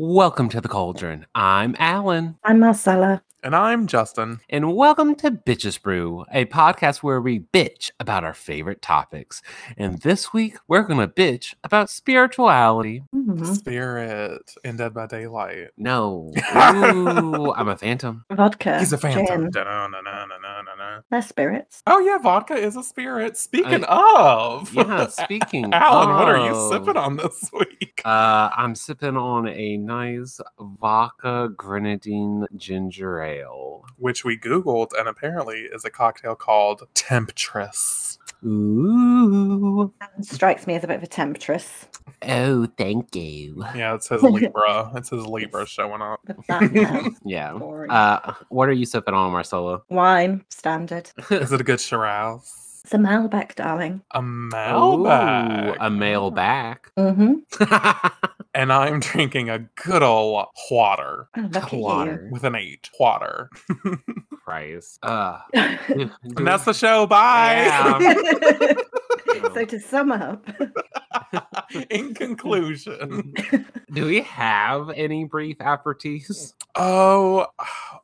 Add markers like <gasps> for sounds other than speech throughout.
Welcome to the Cauldron. I'm Allen. I'm Marcella. And I'm Justin. And welcome to Bitches Brew, a podcast where we bitch about our favorite topics. And this week, we're going to bitch about spirituality. Mhm. Spirit in Dead by Daylight. No. <laughs> Ooh, I'm a phantom. Vodka. He's a phantom. They're spirits. Oh yeah, vodka is a spirit. Speaking of, <laughs> Yeah, speaking <laughs> Allen, what are you sipping on this <laughs> week? Uh, I'm sipping on a nice vodka grenadine ginger ale. Which we googled, and apparently is a cocktail called Temptress. Ooh. That Strikes me as a bit of a temptress. Oh, thank you. Yeah, it says Libra. <laughs> it says Libra showing up. But that now, Yeah. Uh, what are you sipping on, Marcella? Wine, standard. <laughs> Is it a good Shiraz? It's a Malbec, darling. A Malbec. Ooh, a male back. Mm-hmm. <laughs> and I'm drinking a good old water Oh, look Water. with an eight. Water. Christ. Uh, <laughs> <laughs> And that's the show. Bye. Yeah. <laughs> so to sum up, In conclusion. do we have any brief aperitifs? Oh,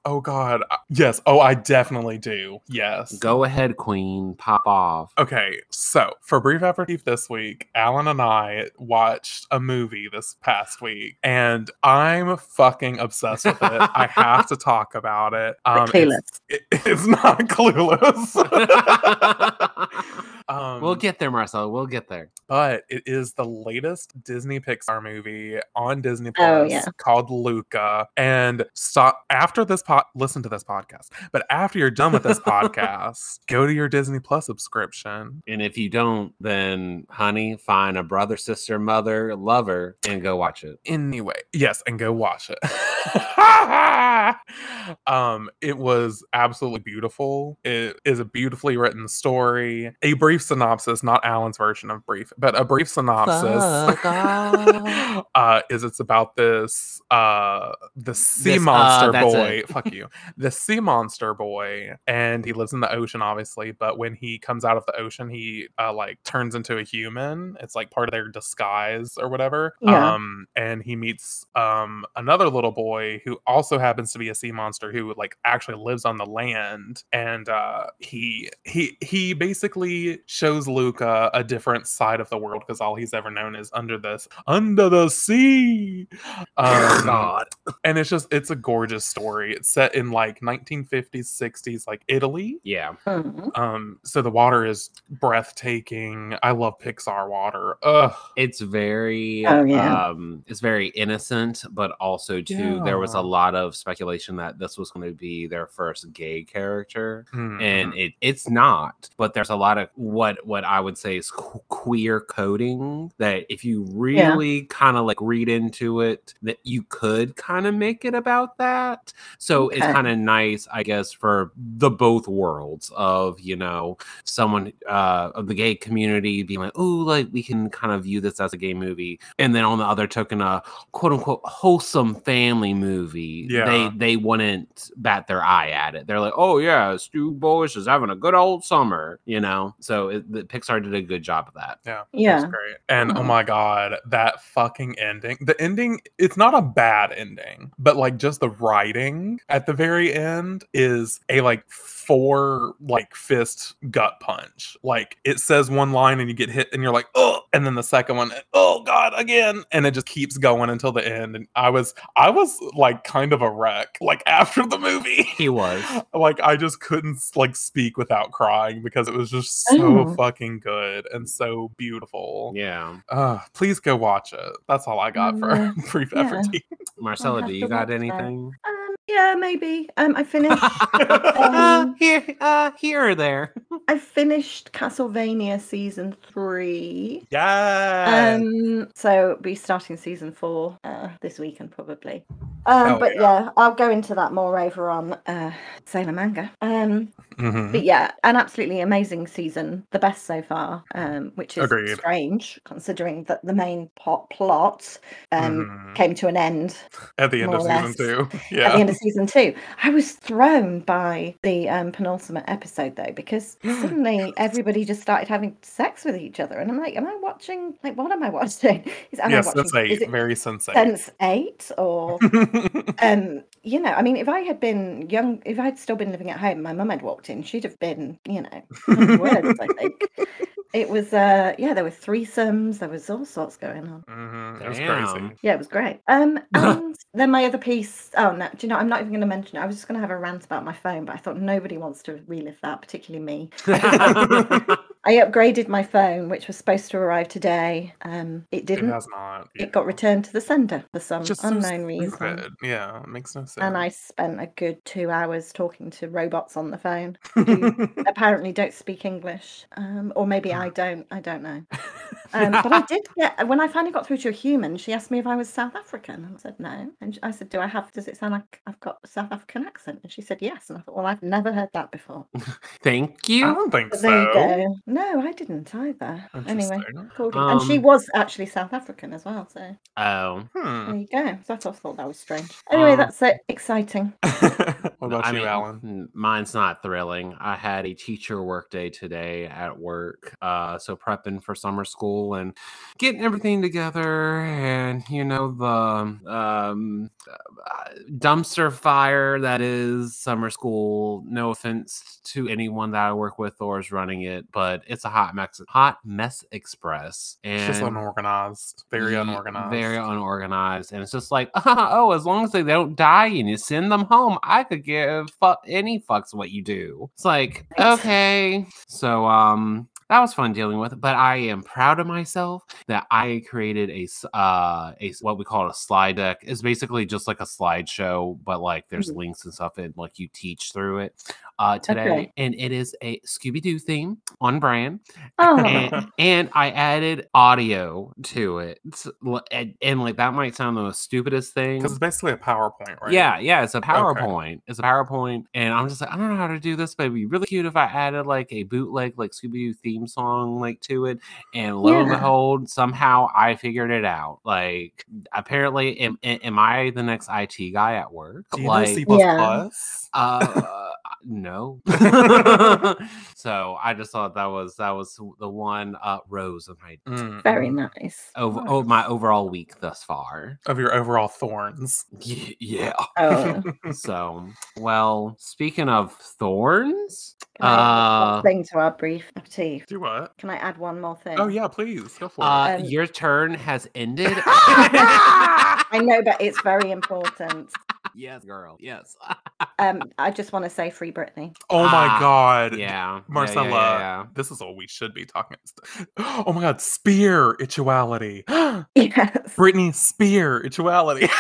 oh God. Uh, Yes. Oh, I definitely do. Yes. Go ahead, Queen. Pop off. Okay, so for brief aperitif this week, Allen and I watched a movie this past week, and I'm fucking obsessed with it. I have to talk about it. Um, clueless. It's, it- <laughs> it's not clueless. <laughs> <laughs> um, we'll get there, Marcel. We'll get there. but it is the latest Disney Pixar movie on Disney Plus Oh, yeah. called Luca. And stop after this pod, listen to this podcast. But after you're done with this <laughs> podcast, go to your Disney Plus subscription. And if you don't, then, honey, find a brother, sister, mother, lover, and go watch it. Anyway, yes, and go watch it. <laughs> um, it was absolutely beautiful. It is a beautifully written story. A brief synopsis, not Allen's version of brief, but a brief synopsis. <laughs> Uh, is it's about this uh the sea This, uh, monster that's boy. Fuck you. <laughs> The sea monster boy, and he lives in the ocean, obviously. But when he comes out of the ocean, he uh, like turns into a human. It's like part of their disguise or whatever. Yeah. Um, and he meets um another little boy who also happens to be a sea monster who like actually lives on the land, and uh, he he he basically shows Luca a different side of the world because all he's ever known is under this under the sea. <laughs> Oh, Um, God. and it's just it's a gorgeous story. It's set in like 1950s, 60s, like Italy. Yeah. Mhm. Um, so the water is breathtaking. I love Pixar water. Ugh. It's very Oh, yeah. um it's very innocent, but also too there was a lot of speculation that this was going to be their first gay character. and Mhm. it it's not but there's a lot of what what i would say is queer coding that if you really kind of like read into it that you could kind of make it about that. So it's kind of nice i guess for the both worlds of you know someone uh of the gay community being like oh like we can kind of view this as a gay movie and then on the other token a quote unquote wholesome family movie Yeah. they they wouldn't bat their eye at it. They're like oh yeah stu boys is having a good old summer you know? So it, the pixar did a good job of that Yeah. Yeah. It's great. And oh Oh. my god, that fucking ending. The ending, it's not a bad ending, but like just the writing at the very end is a like four like fist gut punch. Like it says one line and you get hit and you're like, oh, and then the second one, oh god, again. And it just keeps going until the end. And I was I was like kind of a wreck, like <laughs> after the movie. he was <laughs> like I just couldn't like speak without crying because it was just so Oh. fucking good and so beautiful. yeah Uh, please go watch it. That's all I got for <laughs> Yeah. brief Yeah. effort. marcella do you got watch that. anything Um, yeah, maybe. Um, I finished. Um, <laughs> here uh here or there I finished Castlevania season three. yeah. Um, so be starting season four uh, this weekend probably. Um, Hell but yeah. yeah. I'll go into that more over on uh, Sailor Manga. Um, Mhm. but yeah, an absolutely amazing season, the best so far. Um, which is Agreed. strange considering that the main pot plot um Mhm. came to an end At the end of season two. Yeah. At the end season two. I was thrown by the um, penultimate episode though, because <gasps> suddenly everybody just started having sex with each other, and I'm like, am I watching? Like, what am I watching? <laughs> Is, am I yes, watching? Sense Eight. Very Sense Eight. Sense Eight or? <laughs> um, you know, I mean, if I had been young, if I'd still been living at home, my mum had walked in, she'd have been, you know, words. I think <laughs> it was, uh, yeah, there were threesomes, there was all sorts going on. Mhm, It was crazy. Yeah, it was great. Um, and <laughs> then my other piece. Oh no, do you know? I'm not even going to mention it. I was just going to have a rant about my phone, but I thought nobody wants to relive that, particularly me. <laughs> I upgraded my phone, which was supposed to arrive today. Um, it It didn't. has not. It got returned to the sender for some Just so unknown reason. Yeah, it makes no sense. And I spent a good two hours talking to robots on the phone <laughs> who apparently don't speak English. Um, or maybe I don't. I don't know. <laughs> Um, but I did get, when I finally got through to a human, she asked me if I was South African. And I said no. And I said, Do I have, does it sound like I've got a South African accent? And she said yes. And I thought, Well, I've never heard that before. <laughs> Thank I you. don't think But so. there you go. No, I didn't either. Anyway, Interesting. called it- and she Um, was actually South African as well. So Oh, Hmm. there you go. So I thought, thought that was strange. Anyway, Um, that's it. Exciting. <laughs> what about I you, mean, Allen? Mine's not thrilling. I had a teacher work day today at work. Uh, so prepping for summer school and getting everything together and, you know, the um, uh, dumpster fire that is summer school. No offense to anyone that I work with or is running it, but it's a hot mess, hot mess express. And It's just unorganized. Very Ye- unorganized. Very unorganized. And it's just like, <laughs> oh, as long as they don't die and you send them home, I could give fu- any fucks what you do. It's like, okay. So, um, that was fun dealing with, but I am proud of myself that I created a uh a what we call a slide deck. It's basically just like a slideshow, but like there's Mhm. links and stuff and like you teach through it uh today, Okay. and it is a Scooby Doo theme on brand Oh, and, <laughs> and I added audio to it, and, and, like that might sound the most stupidest thing. Because it's basically a PowerPoint, right? Yeah, yeah, it's a PowerPoint. It's a PowerPoint, and I'm just like, I don't know how to do this, but it'd be really cute if I added like a bootleg, like Scooby Doo theme song, like to it. And lo and behold, somehow I figured it out. Like, apparently, am, am am I the next IT guy at work? Do you like, know C++? Yeah. uh, no. <laughs> <laughs> so I just thought that was that was the one uh, rose of my Mm, very nice. over oh, my overall week thus far. Of your overall thorns. Ye- Yeah. Oh, <laughs> So well, speaking of thorns, can I add one uh, thing to our brief aperitif. Do what? Can I add one more thing? Oh, yeah, please. Go for uh, Um, your turn has ended. I know, but it's very important. Yes, girl. Yes. Um, <laughs> I just want to say free Britney. Oh my Ah, god. Yeah, yeah, Marcella, yeah, yeah. this is all we should be talking. <gasps> Oh my god, spirituality. <gasps> <laughs> Yes. Britney spirituality. <laughs>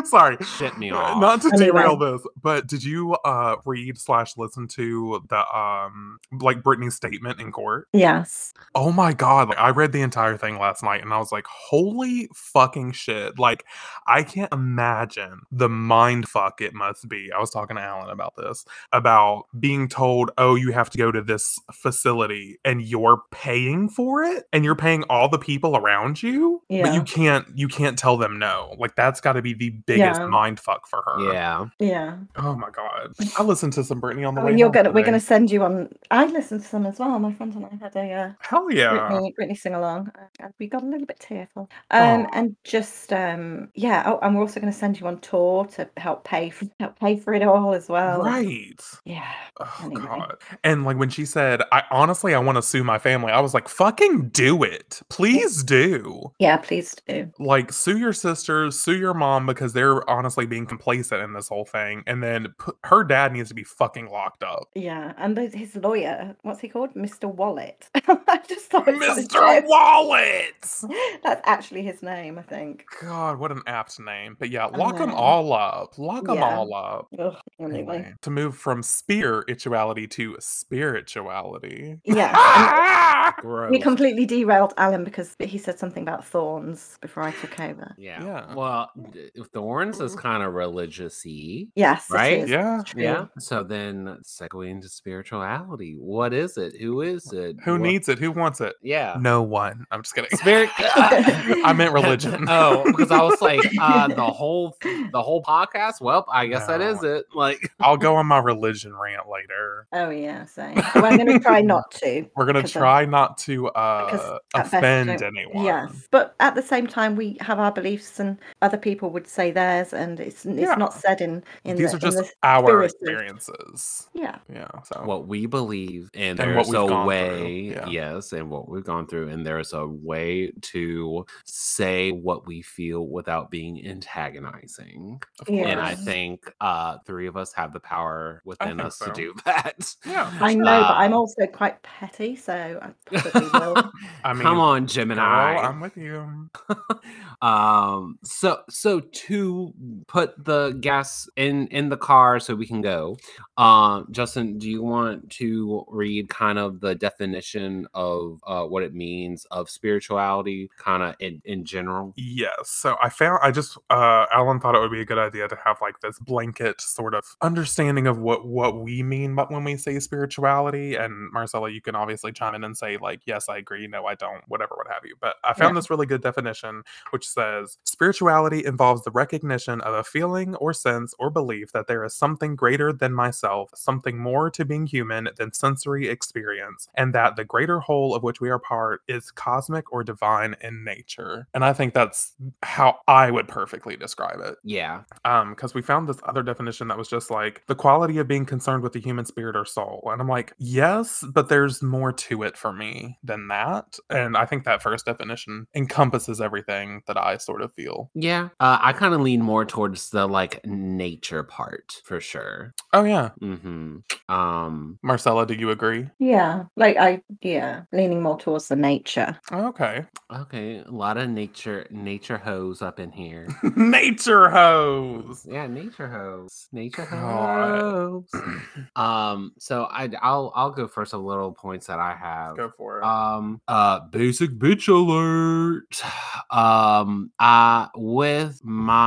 <laughs> Sorry. Shit me Uh, off. Not to Anyway. derail this, but did you uh read slash listen to the um like Britney's statement in court? Yes. Oh my god, like I read the entire thing last night and I was like, holy fucking shit. Like I can't imagine the mind fuck it must be. I was talking to Allen about this, about being told, oh, you have to go to this facility and you're paying for it and you're paying all the people around you. But you can't you can't tell them no. Like that's gotta be the biggest Yeah. mind fuck for her. Yeah. Yeah. Oh my god. I listened to some Britney on the Oh, way. you're home gonna we're gonna send you on. I listened to some as well. My friend and I had a uh, Hell yeah. Britney, Britney sing along. and We got a little bit tearful. Um, Aw. and just um, yeah. Oh, and we're also going to send you on tour to help pay for help pay for it all as well. Right. Yeah. Oh Anyway. god. And like when she said, I honestly I want to sue my family, I was like, fucking do it. Please do. Yeah. Please do. Like sue your sisters, sue your mom because they're honestly being complacent in this whole thing. And then put, her dad needs to be fucking locked up. Yeah. And there's his lawyer. What's he called? Mr. Wallet. <laughs> I just thought it was a Mr. Wallet. <laughs> That's actually his name, I think. God, what an apt name. But yeah, lock them all up. Lock them Yeah. all up. Ugh, anyway. Anyway, to move from spirituality to spirituality. Yeah. <laughs> Gross. we completely derailed Allen because he said something about thorns before I took over. Yeah. Yeah. Well, d- of Thorns is kind of religious-y. Yes, Right? Yeah. True. Yeah. So then segue into spirituality. What is it? Who is it? Who What- needs it? Who wants it? Yeah. No one. I'm just kidding. Spirit. <laughs> <laughs> I meant religion. <laughs> oh, because I was like, uh, the whole the whole podcast. Well, I guess that No. is it. Like, I'll go on my religion rant later. Oh yeah, same. Well, I'm going to try not to. We're gonna Because, try not to uh, offend anyone. Yes, but at the same time, we have our beliefs, and other people would say theirs, and it's it's Yeah. not said in in These the, are just in the our spirit of- experiences. yeah. Yeah. So what we believe, and And what there's we've a gone through, way, yeah. yes, and what we've gone through, and there's a way to say what we feel without being antagonizing. of Yeah. And I think uh three of us have the power within us so. to do <laughs> that. Yeah. I know, but I'm Uh, also quite petty, so I probably will. <laughs> I mean, Come on, girl, Gemini. I'm with you. <laughs> um so so to put the gas in in the car so we can go um justin do you want to read kind of the definition of uh what it means of spirituality kind of in in general Yes. So I found I just uh Allen thought it would be a good idea to have like this blanket sort of understanding of what what we mean but when we say spirituality. And Marcella, you can obviously chime in and say like, yes, I agree, no, I don't, whatever, what have you. But I found Yeah. this really good definition which says spirituality involves the recognition of a feeling or sense or belief that there is something greater than myself, something more to being human than sensory experience, and that the greater whole of which we are part is cosmic or divine in nature. And I think that's how I would perfectly describe it. yeah Um, because we found this other definition that was just like the quality of being concerned with the human spirit or soul. And I'm like, yes, but there's more to it for me than that. And I think that first definition encompasses everything that I sort of feel. yeah uh, i kind of lean more towards the like nature part for sure Oh yeah. mm-hmm um Marcella, do you agree? Yeah, like I yeah, leaning more towards the nature. Okay. okay a lot of nature nature hose up in here <laughs> Nature hose. Yeah, nature hose. Nature God. hose. <clears throat> um, so I I'll I'll go for some little points that I have. Go for it. Um uh basic bitch alert. <sighs> Um uh with my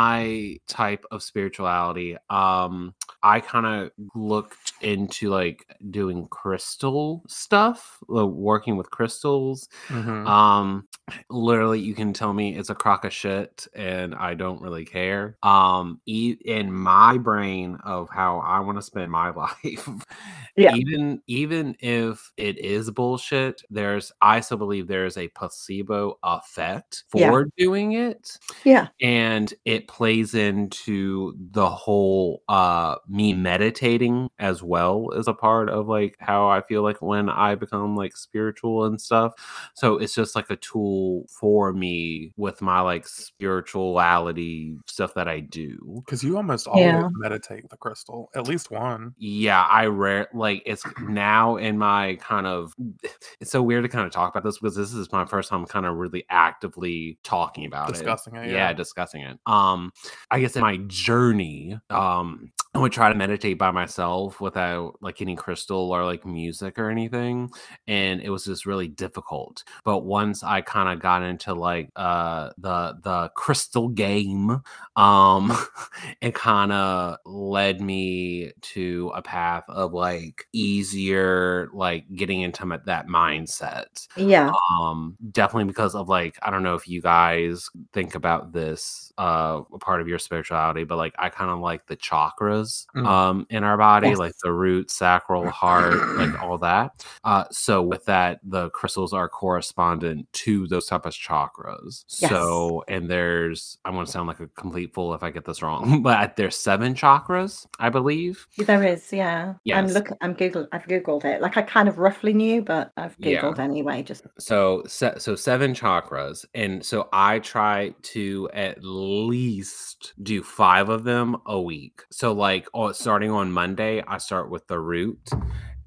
type of spirituality, um I kind of looked into like doing crystal stuff, like working with crystals. Mhm. Um, literally, you can tell me it's a crock of shit, and I don't really care. Um, e- in my brain of how I want to spend my <laughs> life, Yeah. even even if it is bullshit, there's I still believe there is a placebo effect for Yeah. doing it Yeah, and it plays into the whole uh me meditating as well as a part of like how I feel like when I become like spiritual and stuff. So it's just like a tool for me with my like spirituality stuff that I do. Because you almost always Yeah. meditate with the crystal, at least one. Yeah, I rare like it's now in my kind of <sighs> it's so weird to kind of talk about this because this is my first time kind of really actively talking about it Discussing it, yeah. yeah. discussing it um i guess in my journey um i would try to meditate by myself without like any crystal or like music or anything and it was just really difficult. But once i kind of got into like uh the the crystal game um <laughs> it kind of led me to a path of like easier like getting into my, that mindset. Yeah, um definitely because of like i don't know if you guys think about this uh a part of your spirituality but like i kind of like the chakras Mm. um in our body like the root sacral heart like all that uh so with that the crystals are correspondent to those type of chakras Yes. so and there's i'm going to sound like a complete fool if i get this wrong <laughs> but there's seven chakras i believe there is. Yeah, I'm Yes. look. I'm Google. I've googled it. Like I kind of roughly knew, but I've Yeah. googled anyway. Just so se- so seven chakras and so i try to at least do five of them a week. So like oh, starting on monday i start with the root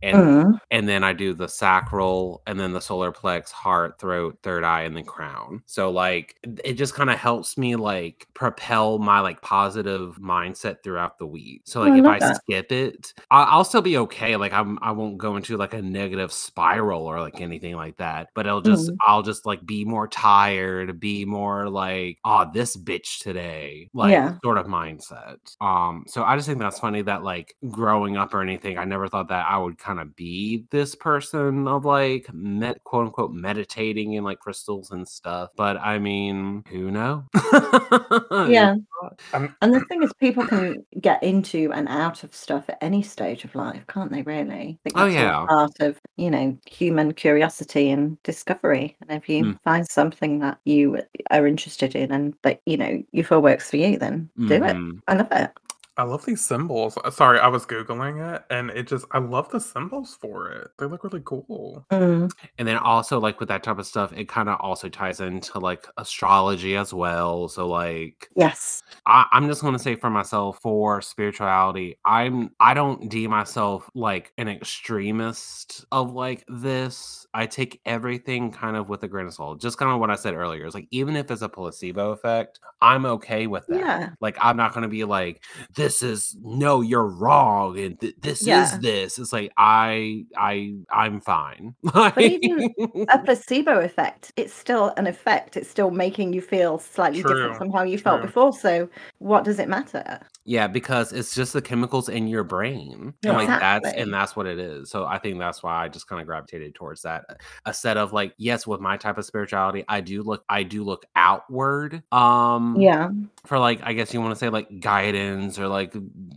and Mm. and then I do the sacral, and then the solar plex, heart, throat, third eye, and then crown. So like it just kind of helps me like propel my like positive mindset throughout the week. So Oh, like I if I that. skip it, I- I'll still be okay. Like I'm I won't go into like a negative spiral or like anything like that. But it'll just Mm. I'll just like be more tired, be more like oh this bitch today, like Yeah. sort of mindset. Um, so I just think that's funny that like growing up or anything, I never thought that I would kind of be this person of like met quote unquote meditating in like crystals and stuff. But I mean, who know? <laughs> Yeah. And the thing is, people can get into and out of stuff at any stage of life, can't they? Really, I Oh, yeah. part of you know human curiosity and discovery. And if you Mm. find something that you are interested in and that you know you feel works for you, then do it. Mhm. I love it. I love these symbols. Uh, Sorry, I was googling it, and it just I love the symbols for it. They look really cool. Mm. And then also like with that type of stuff, it kind of also ties into like astrology as well. So like Yes. I, I'm just going to say for myself for spirituality, I'm I don't deem myself like an extremist of like this. I take everything kind of with a grain of salt. Just kind of what I said earlier. It's like even if it's a placebo effect, I'm okay with that. Yeah. Like I'm not going to be like this is no, you're wrong, and th- this Yeah. is this. It's like I I I'm fine. <laughs> but even A placebo effect. It's still an effect. It's still making you feel slightly True, different from how you felt before. So, what does it matter? Yeah, because it's just the chemicals in your brain. Yeah. And like that's Exactly. and that's what it is. So I think that's why I just kind of gravitated towards that. A set of like, yes, with my type of spirituality, I do look I do look outward. Um Yeah. for like I guess you want to say like guidance or like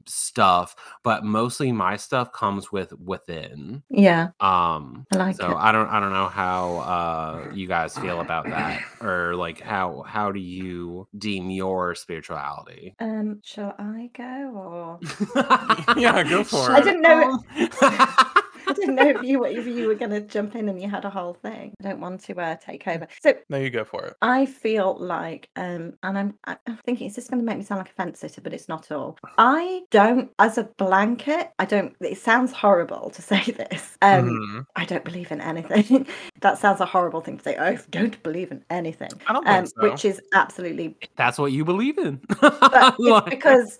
stuff, but mostly my stuff comes with within. Yeah. Um I like so it. I don't I don't know how uh <clears throat> you guys feel about that or like how how do you deem your spirituality? Um, shall I go or <laughs> Yeah, go for I it. I didn't know <laughs> <laughs> I didn't know if you were if you were going to jump in and you had a whole thing. I don't want to uh, take over. So No, you go for it. I feel like, um, and I'm, I'm thinking, is this going to make me sound like a fence sitter? But it's not at all. I don't, as a blanket, I don't. It sounds horrible to <laughs> say this. Um, Mhm. I don't believe in anything. <laughs> that sounds a horrible thing to say. I don't believe in anything, I don't um, think so. which is absolutely. That's what you believe in. But it's because,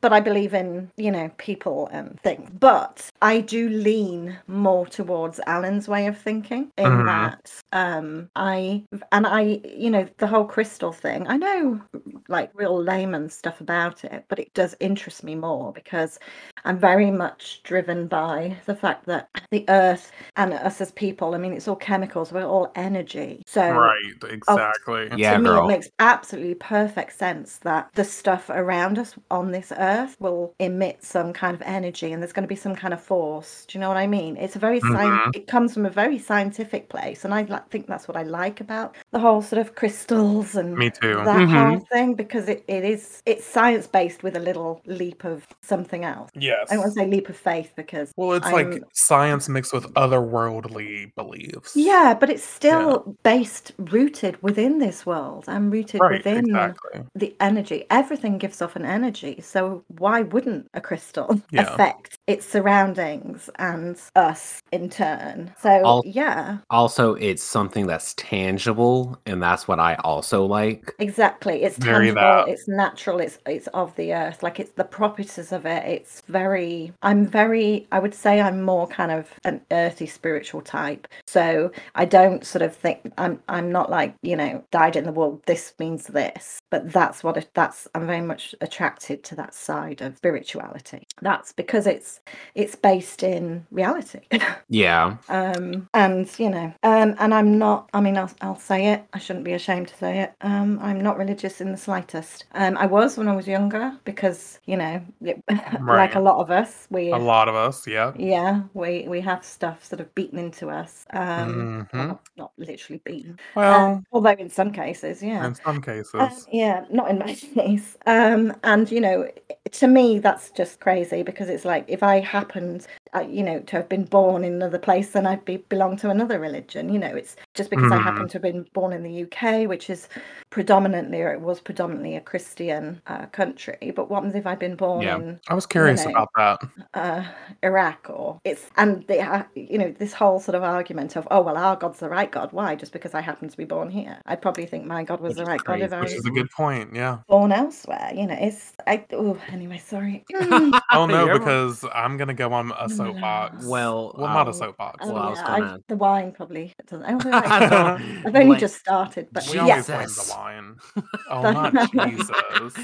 but I believe in you know people and things. But I do lean more towards Allen's way of thinking in Mhm. that um I and I you know the whole crystal thing. I know like real layman stuff about it, but it does interest me more because I'm very much driven by the fact that the earth and us as people, I mean, it's all chemicals, we're all energy. So right, exactly. Yeah, to me, it makes absolutely perfect sense that the stuff around us on this earth will emit some kind of energy and there's going to be some kind of force. Do you know what I mean? It's a very science, Mhm. it comes from a very scientific place. And I like, think that's what I like about the whole sort of crystals and Me too. that whole Mhm. thing because it, it is, it's science based with a little leap of something else. Yes. I don't want to say leap of faith because Well, it's I'm- like science mixed with otherworldly beliefs. yeah, but it's still based, rooted within this world and rooted Right, within exactly. the energy. Everything gives off an energy. So why wouldn't a crystal <laughs> Yeah. affect its surroundings and us in turn? So Al- yeah, also it's something that's tangible and that's what i also like exactly. It's Very tangible, that. it's natural, it's it's of the earth. Like it's the properties of it. It's very I'm very I would say I'm more kind of an earthy spiritual type. So I don't sort of think I'm I'm not like, you know, died in the wool, this means this. But that's what it, that's I'm very much attracted to that side of spirituality. That's because it's it's based in reality. <laughs> yeah um and you know um and i'm not i mean I'll, I'll say it i shouldn't be ashamed to say it um i'm not religious in the slightest um i was when i was younger because you know it, <laughs> like a lot of us we A lot of us, yeah. yeah we we have stuff sort of beaten into us um Mhm. not, not literally beaten Well, um, although in some cases yeah in some cases. um, yeah, not in my <laughs> case. Um, and you know, to me, that's just crazy because it's like if I happened, uh, you know, to have been born in another place, then I'd be belong to another religion. You know, it's just because I Mhm. happen to have been born in the UK, which is predominantly, or it was predominantly a Christian uh, country. But what happens if I'd been born Yeah. in I was curious know. about that. uh, Iraq or it's and they ha- you know this whole sort of argument of oh well our God's the right God why just because I happen to be born here I'd probably think my God was Which the is right God if. I Which is a good point. Yeah. born elsewhere you know it's I oh anyway sorry Mm. <laughs> <laughs> Oh no, because I'm gonna go on a soapbox. Well, well, not a um, soapbox. Oh, Well, I was yeah, I've- gonna- the wine probably doesn't although I I, don't- I've only like- just started but we yes always the wine. <laughs> Oh, not <laughs> Jesus.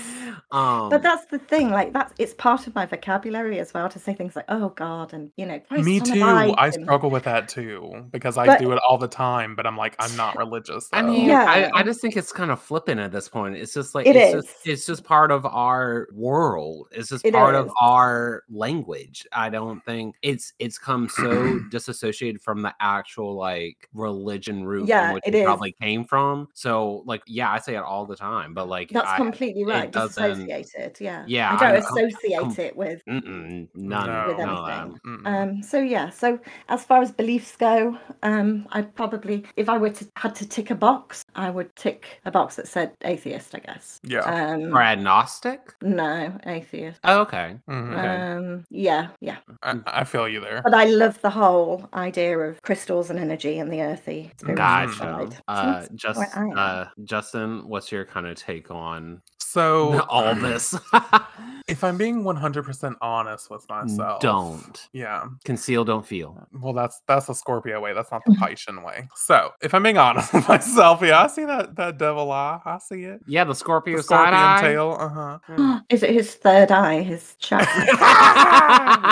Um, but that's the thing like that's it's part of my vocabulary as well to say things like oh God and you know Me too. I struggle with that too because I But- do it all the time. But I'm like, I'm not <laughs> religious. I mean, Yeah. I, I just think it's kind of flippant at this point. It's just like It it's is. just it's just part of our world. It's just It part of our language. I don't think it's it's come so <clears throat> disassociated from the actual like religion root Yeah, in which it it, is. probably came from. So like yeah, I say it all the time, but like That's I, completely right. doesn't- Disassociated. Yeah. Yeah, I don't I associate com- it with. none, No. With none anything. Mm-mm. Um, so yeah. So as far as beliefs go, um, I'd probably, if I were to had to tick a box, I would tick a box that said atheist. I guess. yeah. Um, Or agnostic? no, atheist. Oh, okay. Mhm. Um, yeah, yeah. I, I feel you there. But I love the whole idea of crystals and energy and the earthy. Spiritual Gotcha. Uh, just where I am. uh, Justin, what's your kind of take on So <laughs> all this? <laughs> if I'm being 100% honest with myself, Don't Yeah. conceal, don't feel. Well, that's that's the Scorpio way. That's not the <laughs> Piscean way. So, if I'm being honest with myself, yeah, I see that that devil eye. I see it. Yeah, the Scorpio The side scorpion eye. tail. Uh huh. <gasps> Is it his third eye? His chakra?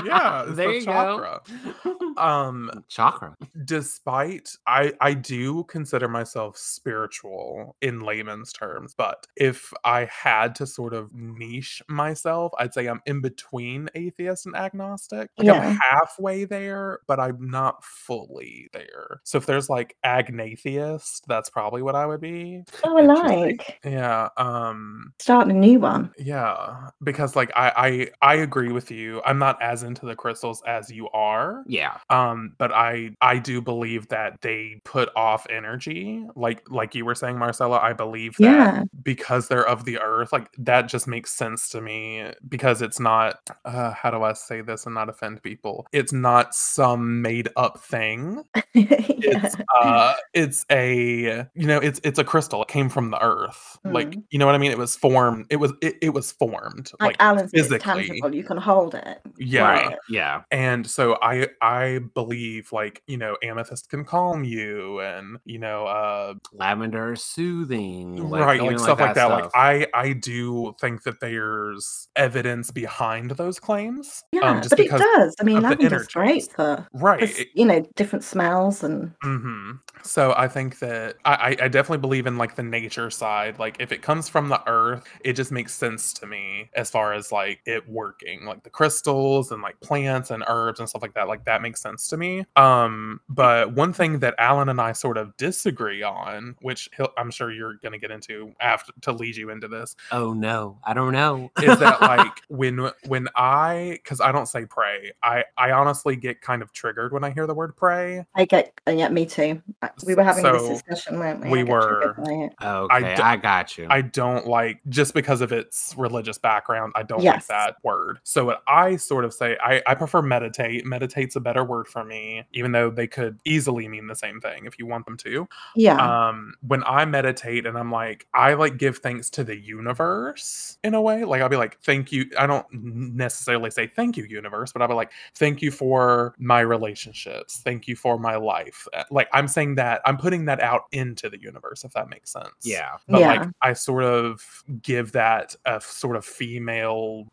yeah, it's there the you chakra. go. Um, Chakra. despite I I do consider myself spiritual in layman's terms, but if I had to sort of niche myself, I'd say I'm in between atheist and agnostic. Like Yeah. I'm halfway there, but I'm not fully there. So if there's like agnatheist, that's probably what I would be. oh, I like Yeah. Um starting a new one. yeah, because like I I I agree with you. I'm not as into the crystals as you are Yeah. um but i i do believe that they put off energy like like you were saying marcella i believe that Yeah. because they're of the earth like that just makes sense to me because it's not uh how do i say this and not offend people it's not some made up thing <laughs> it's uh it's a you know it's it's a crystal it came from the earth like Mm. you know what i mean it was formed it was it, it was formed like, like Allen said, physically. tangible. You can hold it. yeah Right. Yeah. and so i i believe like you know amethyst can calm you and you know uh Lavender is soothing. right doing like stuff like that like i i i do think that there's evidence behind those claims Yeah, um just but it does. I mean, lavender's great for, right you know different smells and hmm So I think that I, I I definitely believe in like the nature side. Like if it comes from the earth, it just makes sense to me as far as like it working, like the crystals and like plants and herbs and stuff like that. Like that makes sense to me. Um, but one thing that Allen and I sort of disagree on, which he'll, I'm sure you're gonna get into after to lead you into this, Oh no, I don't know. is that <laughs> like when when I because I don't say pray, I I honestly get kind of triggered when I hear the word pray. I get uh, yeah, me too. Uh, We were having So, this discussion, weren't we? we I were- by it. okay, d- I got you. I don't like just because of its religious background. I don't Yes. like that word. So what I sort of say, I, I prefer meditate. Meditate's a better word for me, even though they could easily mean the same thing if you want them to. Yeah, Um, when I meditate and I'm like, I like give thanks to the universe in a way. Like I'll be like, thank you. I don't necessarily say thank you, universe, but I'll be like, thank you for my relationships. Thank you for my life. Uh, Like I'm saying that I'm putting that out into the universe, if that makes sense yeah. but Yeah. like I sort of give that a sort of female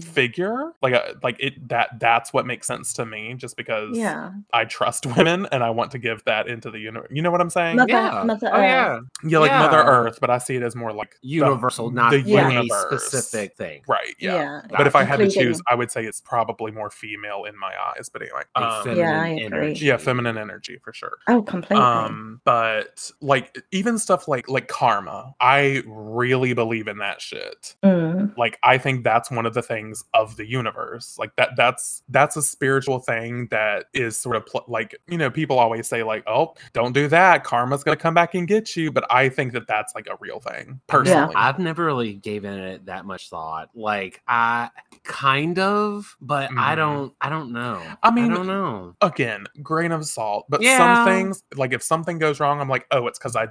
figure, like a, like it that that's what makes sense to me, just because yeah. I trust <laughs> women and I want to give that into the universe. You know what I'm saying? Mother, Yeah. Mother oh yeah. yeah, like Mother. Earth, but I see it as more like the- Universal, not the Yeah. any universe. specific thing. Right. Yeah. Yeah. But if I had to choose, I would say it's probably more female in my eyes. But anyway, um, feminine Yeah, I agree. energy. yeah, feminine energy for sure. Oh, completely. um but like even stuff like like karma i really believe in that shit Mm. like i think that's one of the things things of the universe. Like that that's that's a spiritual thing that is sort of pl- like, you know, people always say like, "Oh, don't do that. Karma's going to come back and get you." But I think that that's like a real thing personally. I've never really given it that much thought. Like I kind of, but I Mhm. don't I don't know. I mean, I don't know. again grain of salt but Yeah. some things like if something goes wrong i'm like oh it's because i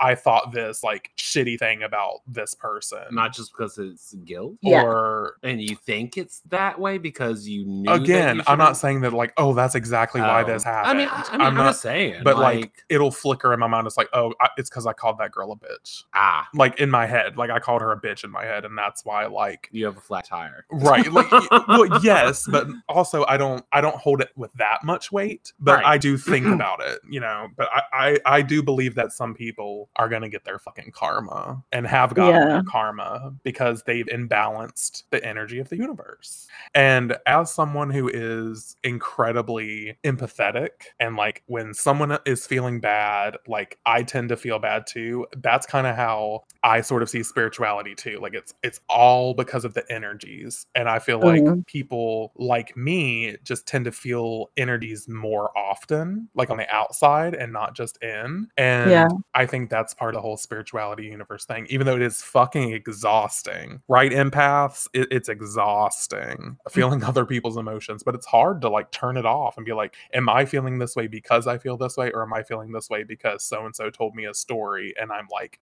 i thought this like shitty thing about this person Not just because it's guilt. Yeah. or And you think it's that way because you knew again you i'm not saying that like oh that's exactly why Oh. this I happened mean, I, I mean, am I'm, not just saying, but like, like, it'll flicker in my mind it's like oh I, it's because i called that girl a bitch ah, like in my head like i called her a bitch in my head and that's why like you have a flat tire. right like <laughs> well yes but also i don't i don't hold it with that much weight but Right. i do think <clears throat> about it you know but I, I i do believe that some people are gonna get their fucking karma and have gotten Yeah. their karma because they've imbalanced the energy of the universe. And as someone who is incredibly empathetic and like when someone is feeling bad like i tend to feel bad too that's kind of how i sort of see spirituality too. Like it's it's all because of the energies. And i feel like Mhm. people like me just tend to feel energies more often like on the outside and not just in. And Yeah. i think that's part of the whole spirituality universe thing even though it is fucking exhausting. Right empaths? It, it's exhausting <laughs> feeling other people's emotions but it's hard to like turn it off and be like am i feeling this way because i feel this way or am i feeling this way because so and so told me a story and i'm like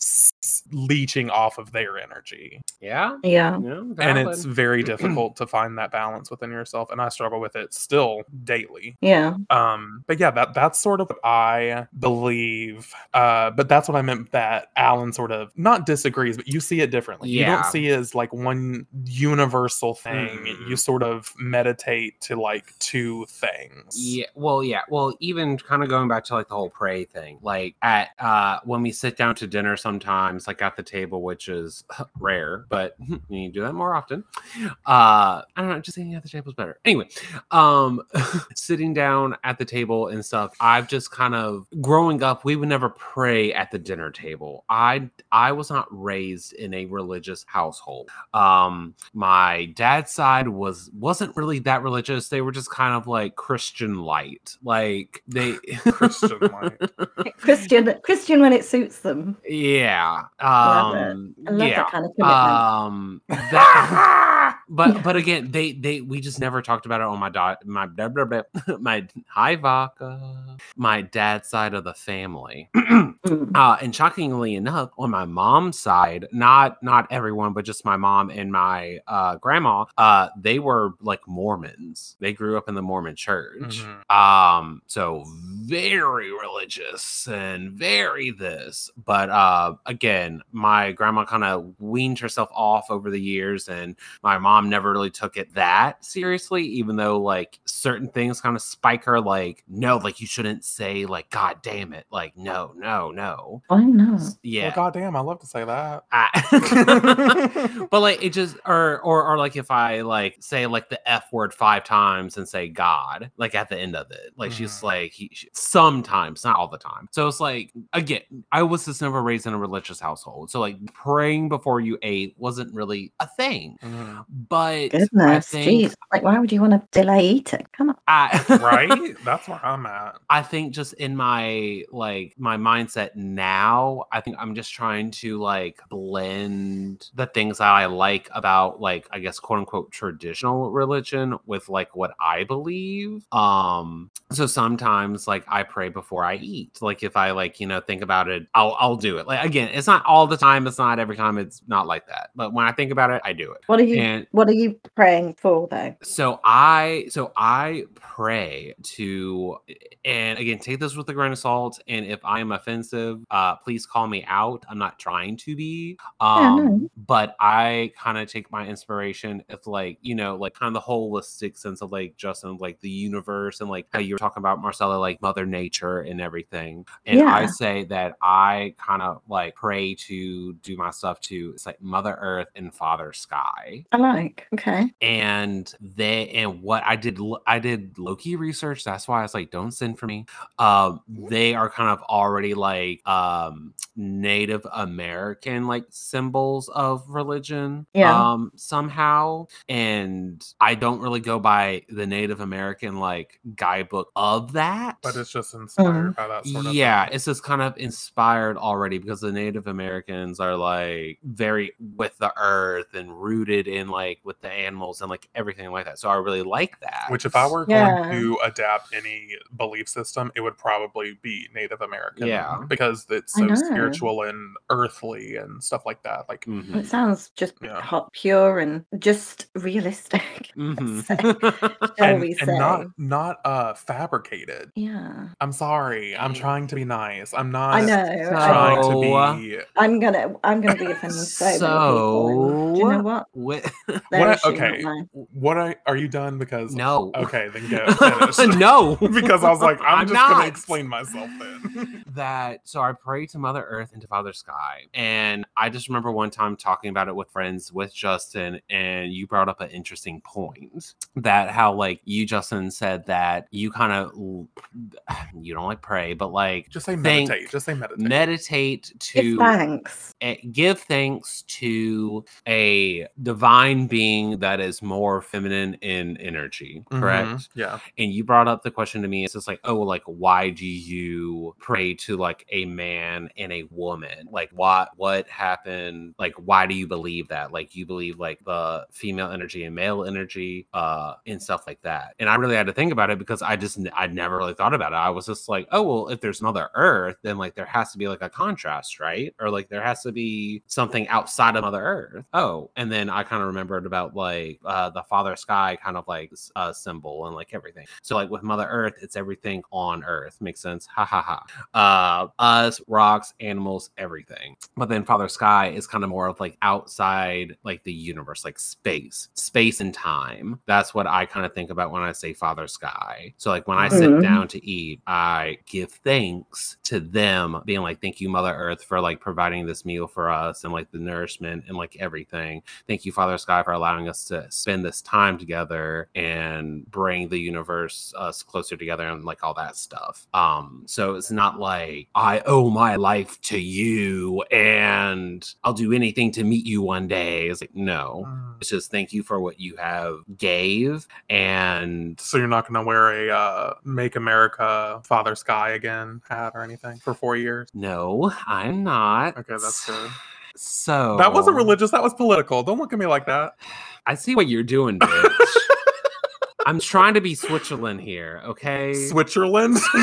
s- leeching off of their energy. Yeah, Yeah. yeah, and it's very <clears throat> difficult to find that balance within yourself and i struggle with it still daily. Yeah. um but yeah that that's sort of what i believe uh but that's what i meant that allen sort of not disagrees but you see it differently. You don't see it as like one universal thing. Mm. you sort of meditate to like two things. Yeah, well, yeah, well, even kind of going back to like the whole pray thing, like at uh when we sit down to dinner sometimes, like at the table, which is <laughs> rare, but <laughs> you need to do that more often. Uh I don't know, just sitting at the table is better. Anyway, um <laughs> sitting down at the table and stuff, I've just kind of growing up, we would never pray at the dinner table. I I was not raised in a religious household. Um my dad's side was wasn't really that religious. They were just kind of like Christian light. Like they Christian light. Christian Christian when it suits them. Yeah. Love it. Um I love yeah. that kind of commitment. Um that, <laughs> but but again, they they we just never talked about it on my dad my blah, blah, blah, <laughs> my hi Vaka, my dad's side of the family. <clears throat> Mm. Uh, and shockingly enough, on my mom's side, not not everyone, but just my mom and my uh, grandma, uh, they were like Mormons. They grew up in the Mormon church. Mhm. Um, so very religious and very this. But uh, again, my grandma kind of weaned herself off over the years, and my mom never really took it that seriously, even though like certain things kind of spike her, like no, like you shouldn't say like God damn it, like no, no, no. Why not? Yeah. well goddamn i love to say that I- <laughs> but like it just or or or like if I like say like the F word five times and say God like at the end of it like she's Mhm. like he she, sometimes not all the time so it's like again I was just never raised in a religious household so like praying before you ate wasn't really a thing Mhm. but Goodness, think jeez. Like, why would you want to delay eating? Come on. I, <laughs> <laughs> right that's where i'm at I think just in my like my mindset now, I think I'm just trying to like blend the things that I like about like I guess quote unquote traditional religion with like what I believe. Um so sometimes like I pray before I eat. Like if I like, you know, think about it, I'll I'll do it. Like again, it's not all the time, it's not every time, it's not like that. But when I think about it, I do it. What are you And what are you praying for though? so I so I pray to and again take this with a grain of salt and if I am offensive uh please call me out I'm not trying to be um no. but I kind of take my inspiration if like you know like kind of the holistic sense of like Justin like the universe and like how you were talking about Marcella like mother Mother Nature and everything. And I say that I kind of like pray to do my stuff to it's like Mother Earth and Father Sky I like. Okay. and they and what I did i did low-key research. That's why I was like, don't send for me. Um, they are kind of already like um Native American like symbols of religion. Yeah. Um, somehow, and I don't really go by the Native American like guidebook of that. But it's just inspired Mm. by that sort of yeah, thing. it's just kind of inspired already because the Native Americans are like very with the earth and rooted in like with the animals and like everything like that. So I really like that. Which, if I were Yeah. going to adapt any belief system, it would probably be Native American. Yeah. Because it's so spiritual and earthly and stuff like that. Like, Mhm. It sounds just Yeah. hot, pure, and just realistic. <laughs> Mhm. <laughs> Shall and, we and not not uh fabricated. Yeah. I'm sorry. I'm trying to be nice. I'm not I know. I trying So- to be I'm gonna I'm gonna be <laughs> offending so, many people. and Do you know what? What- <laughs> Their What I- issue, not okay. mine. what I are you done because no. Okay, then go <laughs> finish. no. because I was like, I'm, I'm just gonna not. explain myself then. that so I pray to Mother Earth and to Father Sky. And I just remember one time talking about it with friends with Justin, and you brought up an interesting point that how like you, Justin, said that you kind of <sighs> you don't like pray, but like just say Thank- meditate. Just say meditate. meditate Give to thanks. eh, give thanks to a divine being that is more feminine in energy, correct? Mhm, Yeah. and you brought up the question to me it's just like oh like why do you pray to like a man and a woman like what what happened like why do you believe that like you believe like the female energy and male energy uh and stuff like that and i really had to think about it because i just I never really thought about it i was just like oh well if there's mother earth then like there has to be like a contrast right? Or like there has to be something outside of mother earth. Oh and then i kind of remembered about like uh the father sky kind of like uh symbol and like everything. So like with mother earth it's everything on earth. Makes sense? Ha ha ha. Uh us rocks animals everything. But then father sky is kind of more of like outside like the universe like space space and time. That's what i kind of think about when i say father sky. So like when i sit Mhm. down to eat i give thanks to them being like thank you mother earth for like providing this meal for us and like the nourishment and like everything. Thank you father sky for allowing us to spend this time together and bring the universe us closer together and like all that stuff. Um so it's not like i owe my life to you and i'll do anything to meet you one day. It's like no. Mm. it's just thank you for what you have gave and So you're not gonna wear a uh, "Make America Uh, Father Sky Again" hat or anything for four years? no i'm not Okay, that's good. so That wasn't religious. That was political. Don't look at me like that. i see what you're doing bitch <laughs> i'm trying to be switzerland here okay Switzerland. <laughs>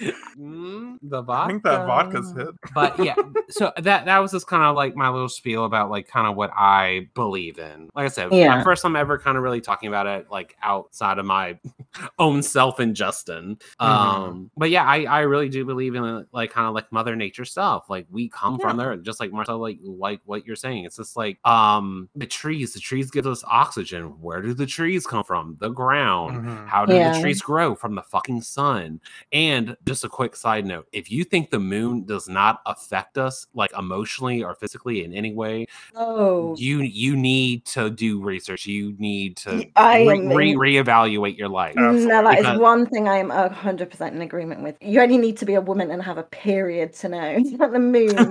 Mm, the I think that vodka's hit. but yeah, so <laughs> that that was just kind of like my little spiel about like kind of what I believe in. Like I said, Yeah. my first time ever kind of really talking about it like outside of my <laughs> own self and Justin. Um, but yeah, I I really do believe in like kind of like Mother Nature stuff. Like we come from there, just like Marcel, like like what you're saying. It's just like um the trees. The trees give us oxygen. Where do the trees come from? The ground. Mhm. How do the trees grow from the fucking sun? And just a quick side note if you think the moon does not affect us like emotionally or physically in any way, Oh, you you need to do research. You need to I re- am re- in- reevaluate your life. no, that mm, is Because- one thing I am hundred percent in agreement with. You only need to be a woman and have a period to know <laughs> that the moon. <laughs> is...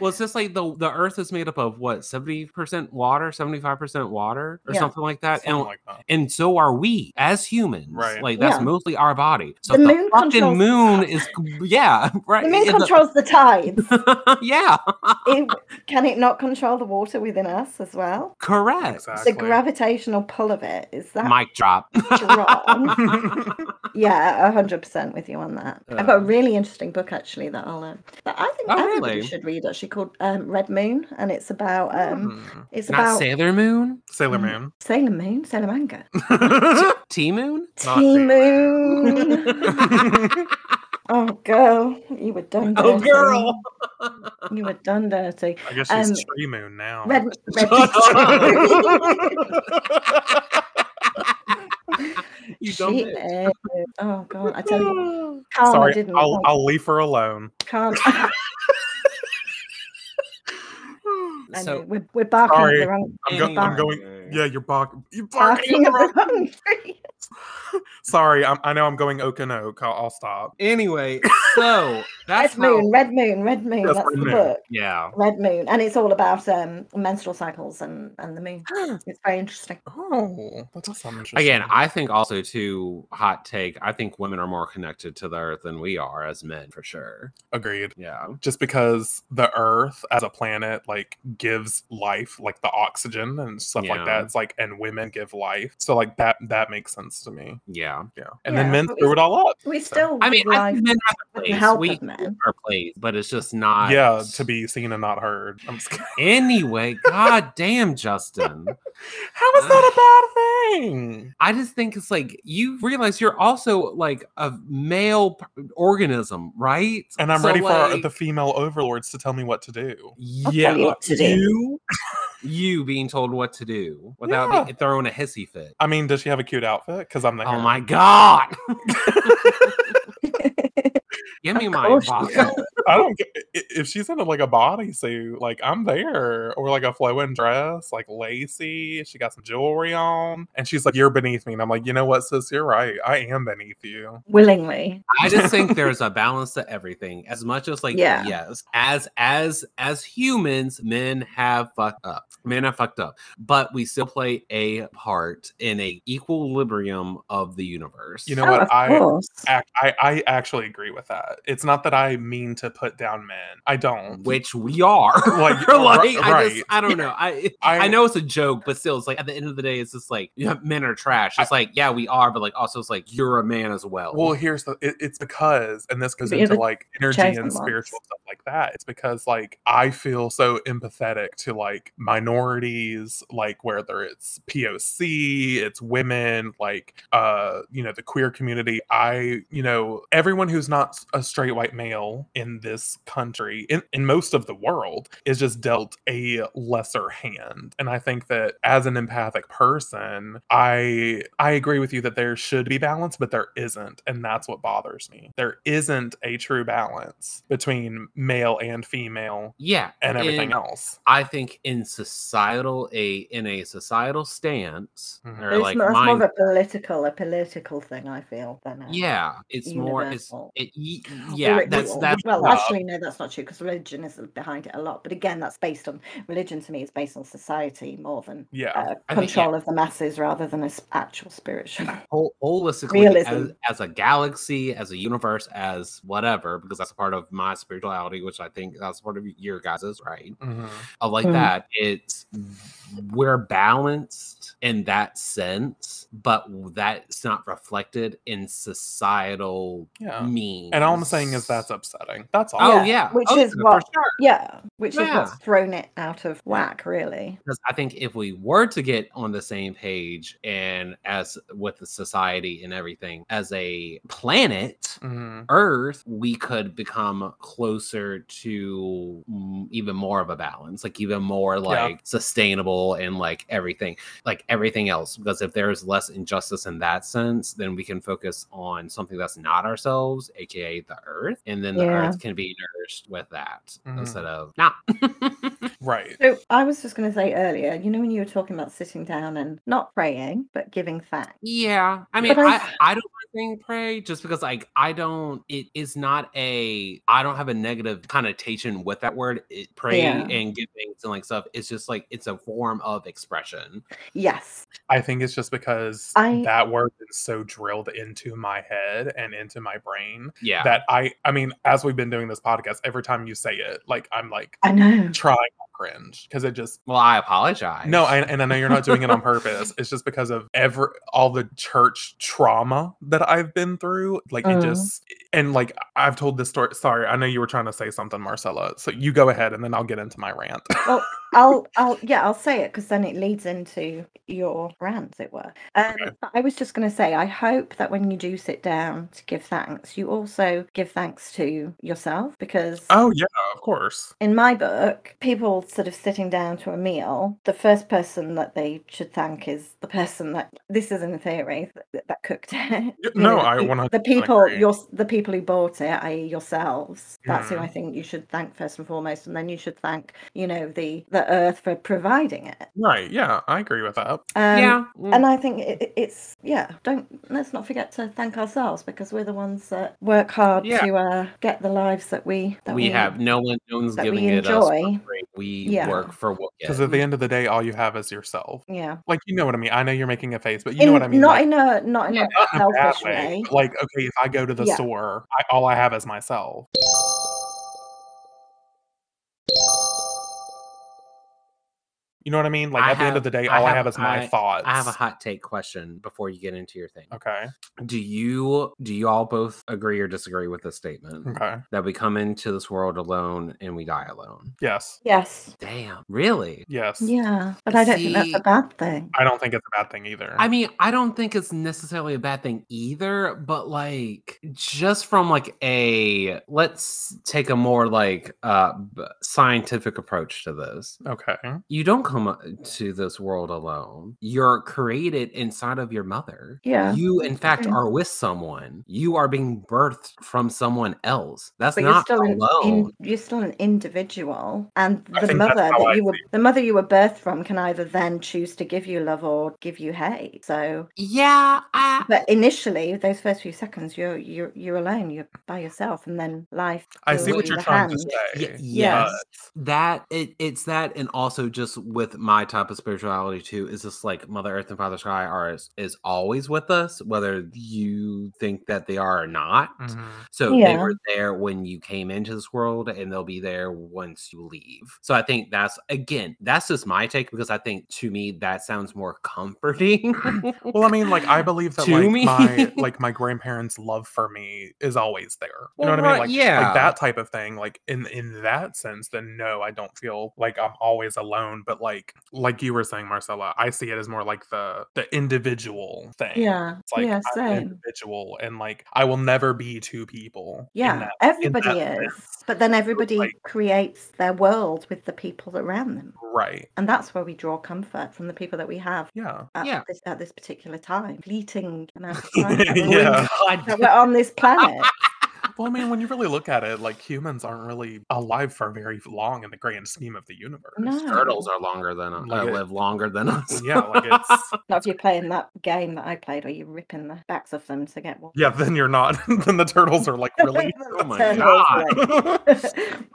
well, it's just like the the Earth is made up of what seventy percent water, seventy five percent water, or Yeah. something like that, Something and like that. and so are we as humans. Right. Like that's Yeah. mostly our body. So The the, moon fucking controls- moon is yeah <laughs> right. The moon it- the- controls the tides. <laughs> yeah, It- can it not control the water within us as well? correct. Exactly. The gravitational pull of it is that Mic drop. strong. <laughs> yeah, hundred percent with you on that. I've got a Um, really interesting book actually that I'll um, that I think Oh, everybody really? should read. Actually, called um, Red Moon, and it's about um, Mm. it's Not about Sailor Moon. Sailor Mm. Moon. Sailor Moon, Sailor Manga, T Moon. T Sailor Moon. <laughs> oh, girl, you were done. Oh, girl. you were done dirty. I guess she's Um, Tree Moon now. Red, red. <laughs> You dumb she is. Oh god, I tell you, Karma <laughs> Sorry, didn't. I'll, want- I'll leave her alone. Can't. I so we're, we're barking Sorry, at the wrong. I'm, go- I'm going. Yeah, you're barking. You're barking. Barking at at the the wrong- wrong tree. <laughs> Sorry, I'm, I know I'm going oak and oak. I'll, I'll stop. anyway, <laughs> so that's Red how, Moon, Red Moon, Red Moon. That's That's Red the Moon. book. yeah. Red Moon, and it's all about um menstrual cycles and and the moon. <gasps> It's very interesting. Oh, that's does sound interesting. Again, I think also too hot take. I think women are more connected to the earth than we are as men, for sure. agreed. Yeah, Just because the Earth as a planet like gives life, like the oxygen and stuff like that. It's like, and women give life, so like that that makes sense to me. yeah. Yeah, and Yeah, then men threw we- it all up. We So- still I mean, I think men have a place. help we of men. our place, but it's just not. Yeah, to be seen and not heard. I'm just kidding. Anyway, god damn, Justin. <laughs> How is that a bad thing? I just think it's like you realize you're also like a male p- organism, right? And I'm So, ready for like, the female overlords to tell me what to do. Yeah, you what to do. you, <laughs> you being told what to do without Yeah. being throwing a hissy fit. I mean, does she have a cute outfit? Because I'm there. Oh my god! <laughs> <laughs> Give me my course you <laughs> I don't get if she's in like a bodysuit, like I'm there, or like a flowing dress, like lacy. She got some jewelry on, and she's like, "You're beneath me," and I'm like, "You know what, sis? You're right. I am beneath you." Willingly. I just think there's a balance to everything. As much as like Yeah. yes, as as as humans, men have fucked up. Men have fucked up, but we still play a part in a equilibrium of the universe. You know Oh, what? of I course. I I actually agree with that. It's not that I mean to put down men. I don't. which we are. <laughs> Like, <laughs> like, ri- I just right. I don't know. I, I- I know it's a joke, but still, it's like at the end of the day, it's just like yeah, men are trash. It's like yeah, we are, but like also it's like you're a man as well. Well, here's the. It, it's because, and this goes But into like energy and ones. spiritual stuff like that. It's because like I feel so empathetic to like minorities, like whether it's POC, it's women, like uh, you know, the queer community. I, you know, everyone who's not a straight white male in this country, in, in most of the world, is just dealt a lesser hand. And I think that as an empathic person, I I agree with you that there should be balance, but there isn't, and that's what bothers me. There isn't a true balance between male and female yeah, and everything and else. I think in societal a in a societal stance Mhm. or It's, like more, it's more of a political, a political thing. I feel than a yeah, it's more it's universal. it, yeah, Re- that's well, that's well, uh, actually, no, that's not true because religion is behind it a lot. But again, that's based on religion. To me, is based on society more than Yeah. uh, I think, control of the masses rather than a s- actual spiritual. <laughs> whole, holistically as, Realism. as a galaxy, as a universe, as whatever, because that's a part of my spirituality, which I think that's part of your guys's, right? Mhm. Of like Mm. that, it's we're balanced in that sense, but that's not reflected in societal Yeah. means. And all I'm saying is that's upsetting. That's all. Oh Yeah, yeah, which Oh, is what- sure. Yeah, which is what's thrown it out of whack, really. Because I think if we were to get on the same page and as with the society and everything as a planet, Mhm. Earth, we could become closer to even more of a balance, like even more like sustainable and like everything, like everything else. Because if there's less injustice in that sense, then we can focus on something that's not ourselves, aka the Earth, and then the Yeah. Earth can be nourished with that Mhm. instead of not. <laughs> Right. So I was just going to say earlier, you know, when you were talking about sitting down and not praying but giving thanks. Yeah, I mean, I, I- I don't like saying pray just because like I don't. It is not a. I don't have a negative connotation with that word. It, pray Yeah. and giving and like stuff. It's just like it's a form of expression. Yes. I think it's just because I- that word is so drilled into my head and into my brain Yeah, that I I mean, as we've been doing this podcast, every time you say it, like I'm like I know. trying to cringe because it just well, I apologize. no, I, and I know you're not doing it on <laughs> purpose. It's just because of every all the church trauma that I've been through. Like it Mhm. just and like I've told this story. Sorry, I know you were trying to say something, Marcella. So you go ahead, and then I'll get into my rant. Well, I'll, <laughs> I'll, yeah, I'll say it because then it leads into your rant, as it were. Um, Okay. I was just going to say, I hope that when you do sit down to give thanks, you also give thanks to yourself because oh yeah, of course. in my book, people sort of sitting down to a meal, the first person that they should thank is the person that this isn't a theory that, that cooked <laughs> it. No, know, I want 100% the people your the people who bought it, i.e., yourselves. That's who I Mhm. think you should thank first and foremost, and then you should thank you know the the earth for providing it. Right. Yeah, I agree with that. Um, yeah. mm, and I think it, it- it's yeah. Don't let's not forget to thank ourselves because we're the ones that work hard Yeah. to uh, get the lives that we that we have no one no one's that we giving it us for enjoy. free. We Yeah. work for what Because at the end of the day, all you have is yourself. Yeah, Like you know what I mean. I know you're making a face, but you in, know what I mean. not like, in a not in Yeah, a not in a bad selfish way. way. Like, okay, if I go to the Yeah. store, I, all I have is myself. You know what I mean? Like I at the end of the day, I all I have- have is my I- thoughts. I have a hot take question before you get into your thing. Okay. Do you do you all both agree or disagree with this statement Okay. that we come into this world alone and we die alone? Yes. Yes. Damn, really? Yes. Yeah, but I don't think that's See- a bad thing. I don't think it's a bad thing either. I mean, I don't think it's necessarily a bad thing either, but like just from like a let's take a more like uh b- scientific approach to this. okay. You don't come uh, to this world alone. You're created inside of your mother. Yeah. You in fact agree. are with someone. You are being birthed from someone else. That's But you're not still an alone. in, you're still an individual, and the mother that I you were the mother you were birthed from can either then choose to give you love or give you hate. So, yeah, I, but initially, those first few seconds, you're you're you're alone. You're by yourself, and then life. I see what you you're the trying to say. Y- Yes. but- that it, it's that and also just with my type of spirituality too is this like mother earth and father sky are is, is always with us whether you think that they are or not Mhm. so they were there when you came into this world and they'll be there once you leave so i think that's again that's just my take because i think to me that sounds more comforting <laughs> Well, I mean, like I <laughs> believe that To like me? my <laughs> like my grandparents' love for me is always there. You know Well, what I mean? Like yeah. like that type of thing. Like in in that sense, then no, I don't feel like I'm always alone. But like like like you were saying, Marcella, I see it as more like the the individual thing. Yeah, It's like yeah, same. individual, and like I will never be two people. Yeah, that- everybody is. sense. but then everybody like- creates their world with the people around them, Right. and that's where we draw comfort from the people that we have Yeah. at Yeah. this at this particular time, fleeting amount of <laughs> time Yeah. That we're on this planet. <laughs> Well, I mean, when you really look at it, like humans aren't really alive for very long in the grand scheme of the universe. No. turtles are longer than us Like uh, it- live longer than us Yeah, like <laughs> it's Not if you're playing that game that I played, where you're ripping the backs of them to get one. yeah. Then you're not. <laughs> then the turtles are like really. <laughs> Oh my God.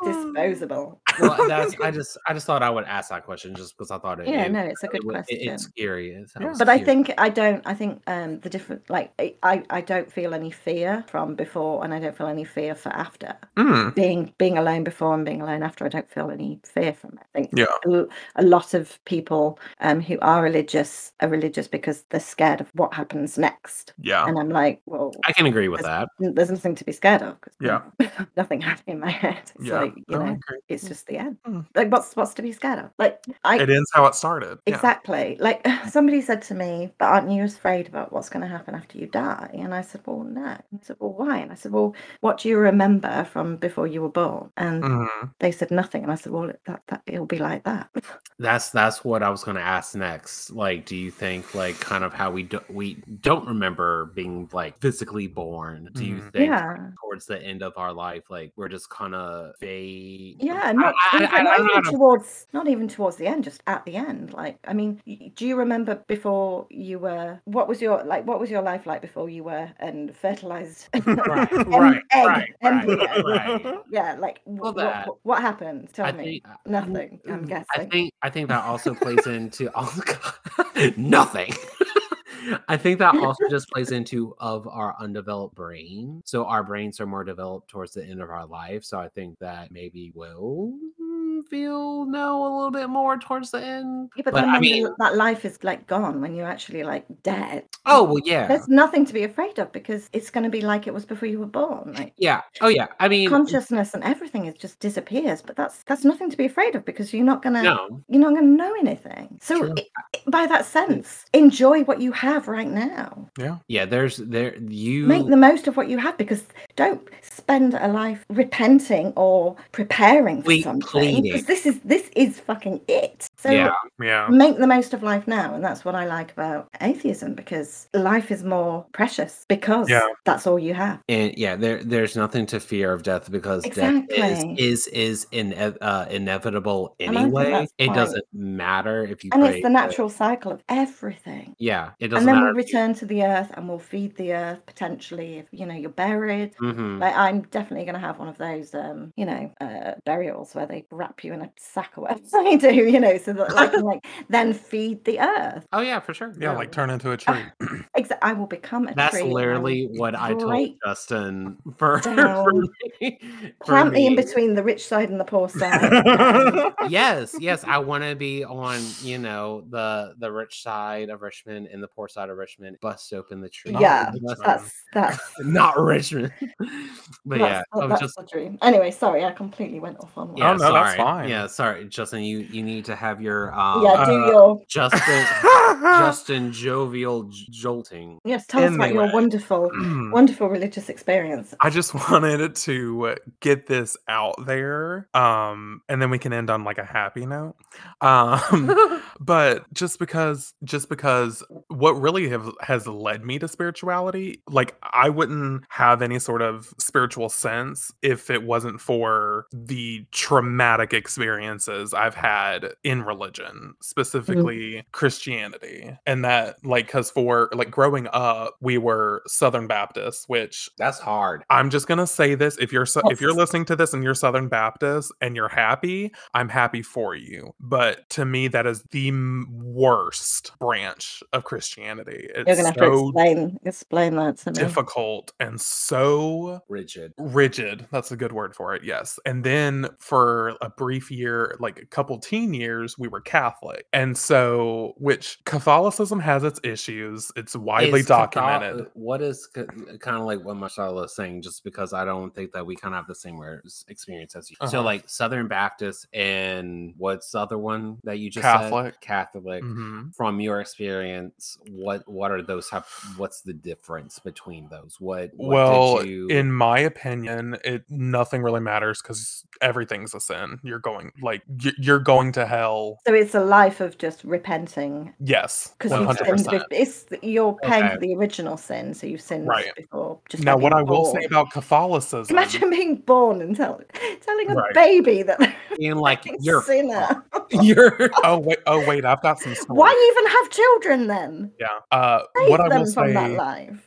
disposable. <laughs> well, <laughs> that's I just I just thought I would ask that question just because I thought it. Yeah, it- no, it's a good it wa- it- question. it's scary. It Yeah. But I think I don't. I think um, the different, like I- I, don't feel any fear from before, and I don't feel any fear for after. Mm, Being being alone before and being alone after, I don't feel any fear from it. I think Yeah. a, lot of people um, who are religious are religious because they're scared of what happens next, yeah. and I'm like, well, I can agree with that. there's nothing to be scared of. Yeah. <laughs> nothing happening in my head. It's Yeah. like you No, know, it's just the end. Mm. Like what's what's to be scared of? Like I It ends how it started. Yeah. Exactly. Like <sighs> somebody said to me, but aren't you afraid about what's going to happen after you die? And I said, well, no. And I said, well, why? And I said, well, what do you remember from before you were born? And Mhm. they said nothing. And I said, well, that, that it'll be like that. <laughs> That's that's what I was going to ask next. Like, do you think like kind of how we do, we don't remember being like physically born? Do you Mhm. think Yeah. towards the end of our life, like we're just kind of vague? Yeah, not, I- I- even, I not don't know even to- towards not even towards the end, just at the end. Like, I mean, do you remember before you were? What was your like? What was your life like before you were and fertilized? <laughs> <laughs> Right, Em- right, egg, right, embryo. right, right. Yeah, like Well, what, what, what happened? Tell I me. think Nothing. I'm mm, guessing. I think I think that also plays <laughs> into all nothing. I think that <laughs> also just plays into of our undeveloped brain. So our brains are more developed towards the end of our life. So I think that maybe we'll mm, feel no a little bit more towards the end. Yeah, but, But then I mean, that life is like gone when you're actually like dead. oh well, yeah, There's nothing to be afraid of because it's going to be like it was before you were born. Like yeah, oh yeah. I mean, consciousness and everything is just disappears. But that's that's nothing to be afraid of because you're not gonna no, you're not gonna know anything. So True. i- i- by that sense, enjoy what you have right now. Yeah. yeah. There's there you Make the most of what you have because don't spend a life repenting or preparing for Plead- something pleading. Because this is this is fucking it. So yeah, Yeah. make the most of life now and that's what i like about atheism because life is more precious because Yeah. that's all you have and yeah, there there's nothing to fear of death because Exactly. death is is is in, uh, inevitable anyway. It doesn't matter if you and pray it's the to- natural cycle of everything Yeah, it doesn't matter. and then matter. we'll return to the earth and we'll feed the earth potentially if you know you're buried hmm like i'm definitely going to have one of those um you know uh burials where they wrap you in a sack or whatever they do you know so that i can <laughs> like then feed the earth Oh yeah, for sure. Yeah, like turn into a ah, tree. <clears throat> Exa- i will become a That's tree and I literally what I told Justin for, <laughs> for me. for plant me in between the rich side and the poor <laughs> side yes, yes, I want to be on, you know, the the rich side of Richmond and the poor side of Richmond. Bust open the tree. Yeah, Bust- that's that's not Richmond. but yeah, that's, I was that's just the dream. Anyway, sorry, I completely went off on one. yeah, Oh, no, that's sorry. Fine. Yeah, sorry, Justin. You you need to have your um, yeah, do uh, your <laughs> Justin <laughs> Justin jovial j- jolting. yes. Tell us about your wonderful, <clears throat> wonderful religious experience. I just <laughs> wanted to get this out there, um, and then we can end on like a happy note. Um, but just because, just because, what really have, has led me to spirituality, like I wouldn't have any sort of spiritual sense if it wasn't for the traumatic experiences I've had in religion, mm-hmm. specifically Christianity, and that like because for like growing up, we were Southern Baptists, which That's hard. I'm just gonna say this: if you're so, if you're <laughs> listening to this and you're Southern Baptist and you're happy, I'm happy for you. But to me, that is the m- worst branch of Christianity. It's You're gonna have to explain explain that to me. difficult and so Rigid. rigid that's a good word for it yes and then for a brief year like a couple teen years we were catholic and so which catholicism has its issues it's widely Is Cathol- documented What is kind of like what Marcella is saying, just because I don't think that we kind of have the same experience as you. So, Uh-huh. like Southern Baptist and what's the other one that you just Catholic. Said? Catholic. Mhm. From your experience, what what are those? Type, what's the difference between those? What, what well did you, in my opinion it nothing really matters because everything's a sin you're going like you're going to hell So it's a life of just repenting yes because you've sinned. 100% bef- It's you're paying Okay. for the original sin, so you've sinned Right. before. Just now what i being will say about catholicism Imagine being born and tell, telling a Right. baby that <laughs> they're being like you're sinner. <laughs> you're oh wait oh wait i've got some <laughs> stories. Why even have children then? yeah uh Save what i them will from that say life.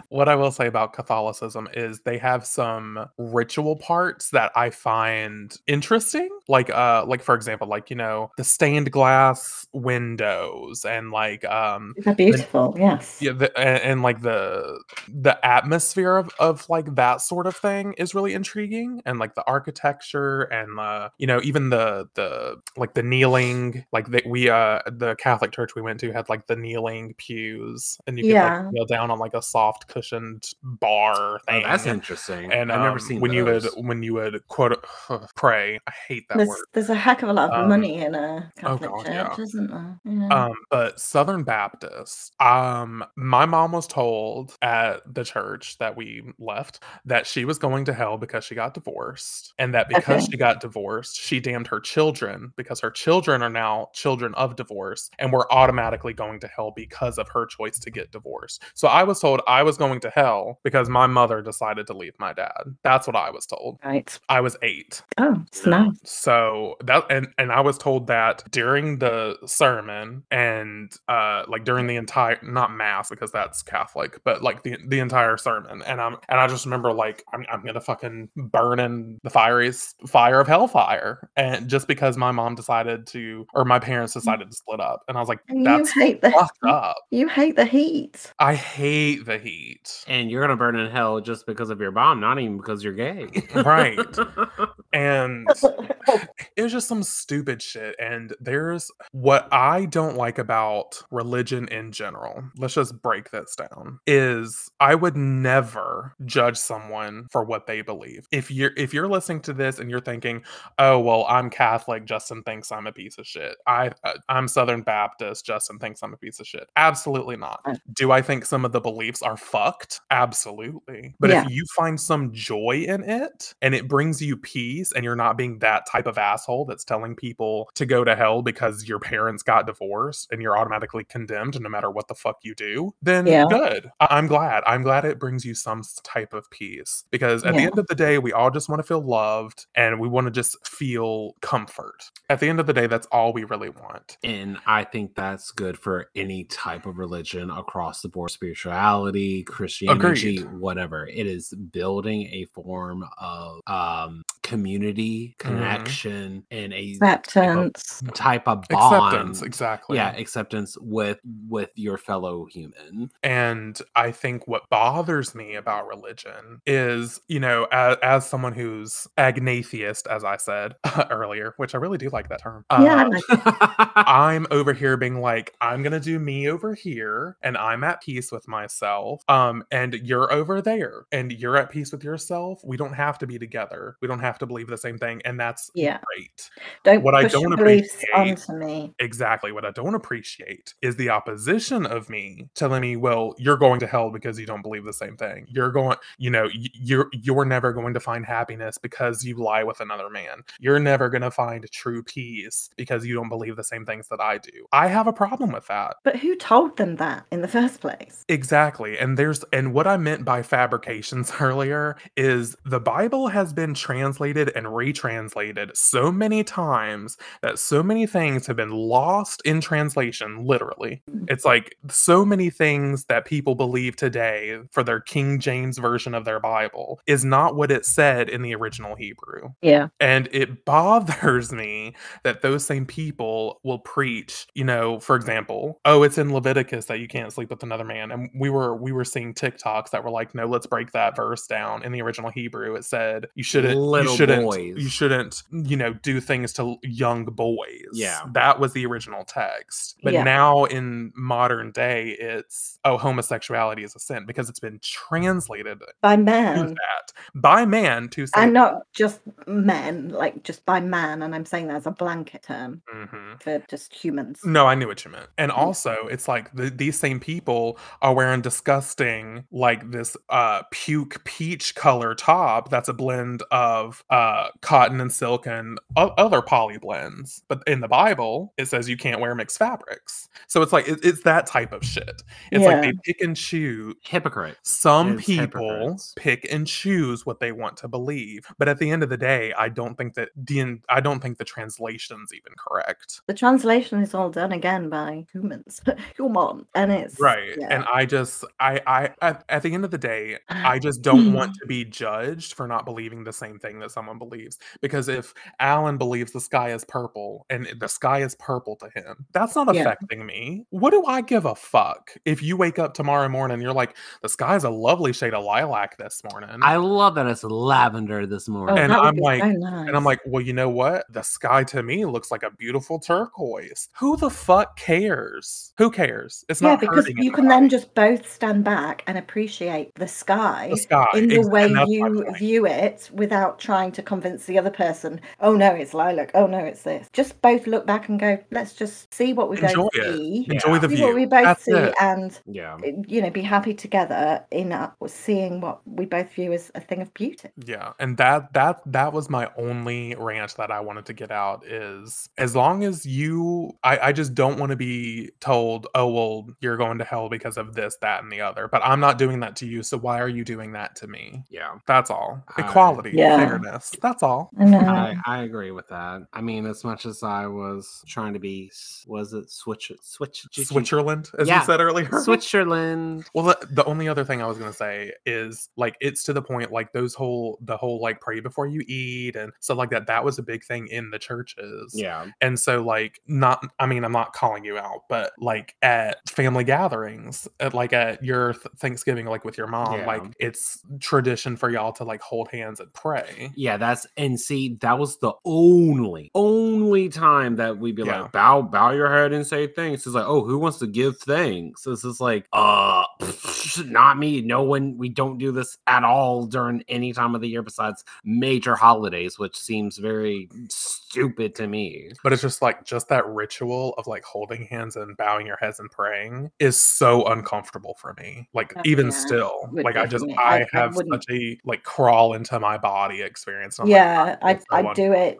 <laughs> What I will say about Catholicism is they have some ritual parts that I find interesting. Like uh like for example, like you know, the stained glass windows and like um They're beautiful, yes. yeah, the, and, and like the the atmosphere of, of like that sort of thing is really intriguing, and like the architecture and uh, you know even the the like the kneeling, like that we uh the Catholic church we went to had like the kneeling pews, and you could Yeah. like kneel down on like a soft cushioned bar oh, thing. that's interesting. and I've never um, seen when you would when you would quote pray. I hate that There's word. there's a heck of a lot of Um, money in a oh Catholic God, church, yeah. isn't there? Yeah. Um, but Southern Baptist, um, my mom was told at the church that we left that she was going to hell because she got divorced, and that because Okay. she got divorced, she damned her children because her children are now children of divorce and were automatically going to hell because of her choice to get divorced. So I was told I was going to hell because my mother decided to leave my dad. That's what I was told. right. I was eight. Oh, it's nice. So that and and I was told that during the sermon and uh like during the entire not mass because that's Catholic, but like the the entire sermon. And I'm and I just remember like I'm I'm gonna fucking burn in the fiery fire of hellfire. And just because my mom decided to or my parents decided to split up. And I was like, that's you hate the fucked up. you hate the heat. I hate the heat. and you're gonna burn in hell just because of your bomb, not even because you're gay. <laughs> Right. <laughs> And it was just some stupid shit. And there's what I don't like about religion in general. Let's just break this down. Is I would never judge someone for what they believe. If you're if you're listening to this and you're thinking, "Oh, well, I'm Catholic, Justin thinks I'm a piece of shit." I I'm Southern Baptist, Justin thinks I'm a piece of shit. Absolutely not. Uh. Do I think some of the beliefs are fucked? Absolutely. But Yeah. if you find some joy in it and it brings you peace and you're not being that type of asshole that's telling people to go to hell because your parents got divorced and you're automatically condemned no matter what the fuck you do, then Yeah. good. I- I'm glad. I'm glad it brings you some type of peace because at the end of the day, we all just want to feel loved and we want to just feel comfort. At the end of the day, that's all we really want. And I think that's good for any type of religion across the board spirituality, Christianity, Agreed. whatever. It is building a form of um, community, Mm-hmm. connection, and a Acceptance. type of bond. Acceptance, exactly. Yeah, acceptance with with your fellow human. And I think what bothers me about religion is, you know, as, as someone who's agnatheist, as I said <laughs> earlier, which I really do like that term. Yeah, I uh, like <laughs> I'm over here being like, I'm gonna do me over here, and I'm at peace with myself. Um, and you're over there, and you're at peace with yourself. We don't have to be together. We don't have to believe the same thing, and that's Yeah. great. Don't what I don't appreciate- onto me. Exactly. What I don't appreciate is the opposition of me telling me, "Well, you're going to hell because you don't believe the same thing. You're going, you know, you're you're never going to find happiness because you lie with another man. You're never going to find true peace because you don't believe the same things that I do." I have a problem with that. But who told them that in the first place? Exactly. And there's and what I meant by fabrications <laughs> earlier is the Bible has been translated and retranslated so many times that so many things have been lost in translation literally. Mm. It's like so many things that people believe today for their King James version of their Bible is not what it said in the original Hebrew. Yeah. And it <laughs> bothers me that those same people will preach, you know, for example, oh, it's in Leviticus that you can't sleep with another man. And we were we were seeing TikToks that were like, no, let's break that verse down. In the original Hebrew, it said you shouldn't Little you shouldn't boys. you shouldn't, you know, do things to young boys. Yeah. That was the original text. But Yeah. now in modern day, it's oh, homosexuality is a sin because it's been translated By to man. that by man to say And not just men, like just by man. And I'm saying that as a blanket term Mhm. for just humans. No, I knew what you meant. And also, it's like the, these same people are wearing disgusting, like this uh puke peach color top that's a blend of uh cotton and silk and o- other poly blends. But in the Bible, it says you can't wear mixed fabrics. So it's like it, it's that type of shit. It's like they pick and choose. Hypocrite. Some people hypocrites. pick and choose what they want to believe, but at the end of the day, I don't think that the I don't think the translation's even correct. The translation is all done again by humans. <laughs> Human. And it's right yeah. and i just i i at, at the end of the day i just don't want <clears throat> to be judged for not believing the same thing that someone believes because if allen believes the sky is purple and the sky is purple to him that's not Yeah. affecting me what do i give a fuck if you wake up tomorrow morning and you're like the sky is a lovely shade of lilac this morning I love that it's lavender this Oh, morning. and I'm like- nice. and I'm like, well, you know what? The sky to me looks like a beautiful turquoise. Who the fuck cares? Who cares? It's yeah, not because you can then just both stand back and appreciate the sky the sky in the ex- way and that's my you view it without trying to convince the other person, oh no, it's lilac, oh no, it's this. Just both look back and go, let's just see what we Enjoy both it. see. Enjoy Yeah. the See view. what we both That's see it. and yeah. you know be happy together in uh, seeing what we both view as a thing of beauty Yeah, and that that that was my only rant that I wanted to get out is as long as you I, I just don't want to be told, oh well, you're going to hell because of this, that, and the other. But I'm not doing that to you, so why are you doing that to me? Yeah. That's all. I- Equality, Yeah. Fairness. That's all. I. I, I agree with that. I mean, as much as I was trying to be, was it switch, switch, Switzerland, as Yeah. you said earlier. <laughs> Switzerland? Well, the, the only other thing I was gonna say is like it's to the point like those whole the whole like pray before you eat and stuff like that. That was a big thing in the churches. Yeah. And so, like, not, I mean, I'm not calling you out, but like at family gatherings, at like at your th- Thanksgiving, like with your mom, Yeah. like it's tradition for y'all to like hold hands and pray. Yeah, that's and see, that was the only, only time that we'd be Yeah. like, bow, bow your head and say thanks. It's like, oh, who wants to give thanks? This is like, uh, <laughs> not me. No one. We don't do this at all during any time of the year besides major holidays, which seems very stupid to me. But it's just like just that ritual of like holding hands and bowing your heads and praying is so uncomfortable for me. Like Uh, even yeah, still, would like I just. I, I- I have wouldn't- such a like crawl into my body experience. and I'm like, Yeah, "Ah, I so I do it,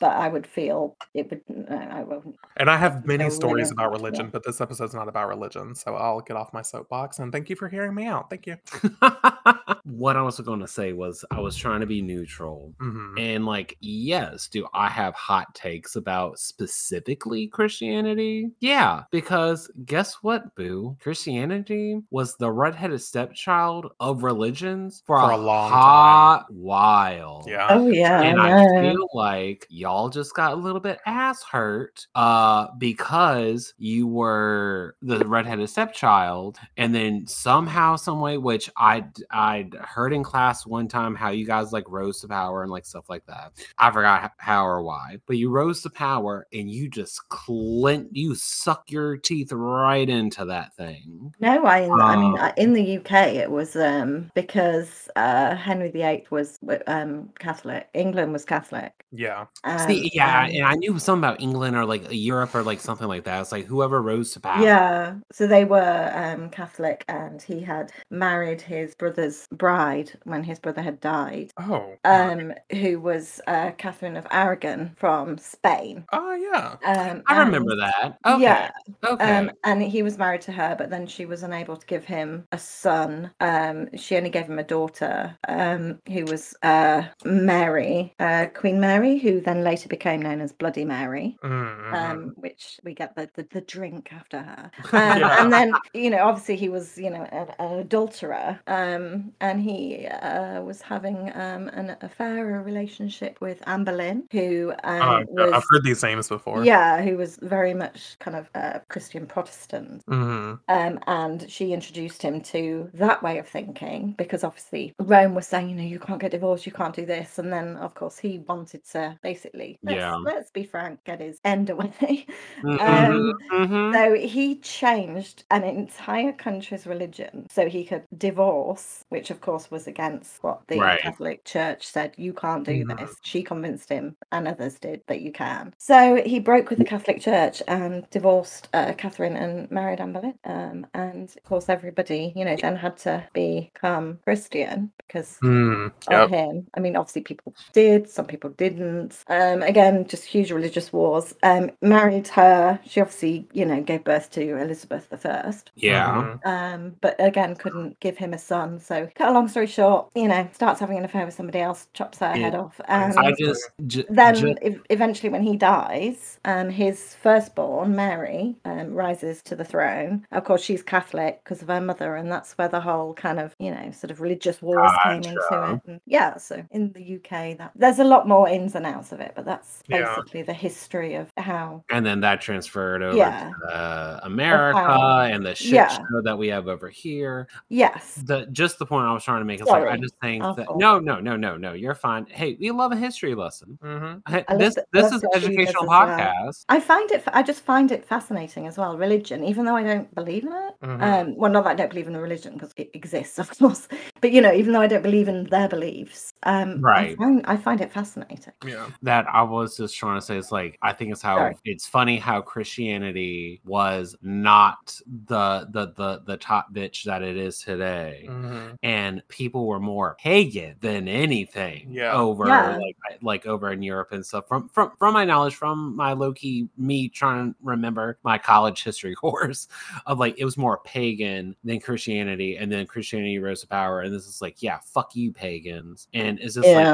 but I would feel it would. I won't. And I have many I stories wouldn't, about yeah. religion, but this episode's not about religion, so I'll get off my soapbox. And thank you for hearing me out. Thank you. <laughs> what I was going to say was I was trying to be neutral. Mhm. And like, yes, do I have hot takes about specifically Christianity? Yeah, because guess what, boo? Christianity was the redheaded stepchild of religions for, For a, a long hot while. Yeah. Oh yeah, and I I feel like y'all just got a little bit ass hurt uh because you were the redheaded stepchild and then somehow some way which i i'd heard in class one time how you guys like rose to power and like stuff like that i forgot how or why but you rose to power and you just clent you suck your teeth right into that thing No, I, I mean, Uh, in the UK, it was um, because uh, Henry VIII was um, Catholic. England was Catholic. Yeah. Um, See, yeah, and- and I knew something about England or like Europe or like something like that. It's like whoever rose to power. Yeah, so they were um, Catholic, and he had married his brother's bride when his brother had died, Oh. um, who was uh, Catherine of Aragon from Spain. Oh yeah. Um, I remember and- that. Okay. Yeah, Okay. um, and he was married to her, but then she was unable to give him a son. Um, she only gave him a daughter, um, who was uh, Mary, uh, Queen Mary, who then later became known as Bloody Mary. Mhm. um, which we get the, the, the drink after her. <laughs> Um, Yeah. And then, you know, obviously he was, you know, an, an adulterer um, and he uh, was having um, an affair, a relationship with Anne Boleyn, who um, Oh, was. I've heard these names before. Yeah, who was very much kind of uh, Christian Protestant. hmm Um, and she introduced him to that way of thinking because obviously Rome was saying, you know, you can't get divorced, you can't do this. And then, of course, he wanted to basically, let's, Yeah. let's be frank, get his end away. <laughs> Mhm, um, mhm. So he changed an entire country's religion so he could divorce, which of course was against what the Right. Catholic Church said you can't do Mhm. this. She convinced him, and others did, that you can. So he broke with the Catholic Church and divorced uh, Catherine and married Anne Boleyn. Um, and of course, everybody, you know, then had to become Christian because Mm, of him. I mean, obviously, people did, some people didn't. Um, again, just huge religious wars. Um, married her. She obviously, you know, gave birth to Elizabeth the First. yeah. Mhm. Um, but again, couldn't give him a son. So, cut a long story short, you know, starts having an affair with somebody else, chops her head off, and I just, j- then ju- ev- eventually when he dies um his firstborn mary um rises to the throne of course she's catholic because of her mother and that's where the whole kind of you know sort of religious wars came into it and yeah so in the uk that there's a lot more ins and outs of it but that's Yeah. basically the history of how and then that transferred over Yeah. to uh, America how- and the shit yeah. show that we have over here. yes The just the point I was trying to make is like I just think I'll that no, no, no, no, no, you're fine. Hey, we love a history lesson. Mhm. Hey, I This the- this is an educational as well. podcast. I find it. I just find it fascinating as well. Religion, even though I don't believe in it. Mhm. Um, well, not that I don't believe in a religion because it exists, <laughs> of course. But you know, even though I don't believe in their beliefs, um, I Right. find, I find it fascinating. Yeah. that I was just trying to say is like I think it's how Sorry. it's funny how Christianity was not the the the the top bitch that it is today. Mhm. And people were more pagan than anything Yeah. over Yeah. like like over in Europe and stuff. From from from my knowledge, from my low key me trying to remember my college history <laughs> course of like it was more pagan than Christianity, and then Christianity rose to power, and this is like yeah, fuck you pagans, and it's just like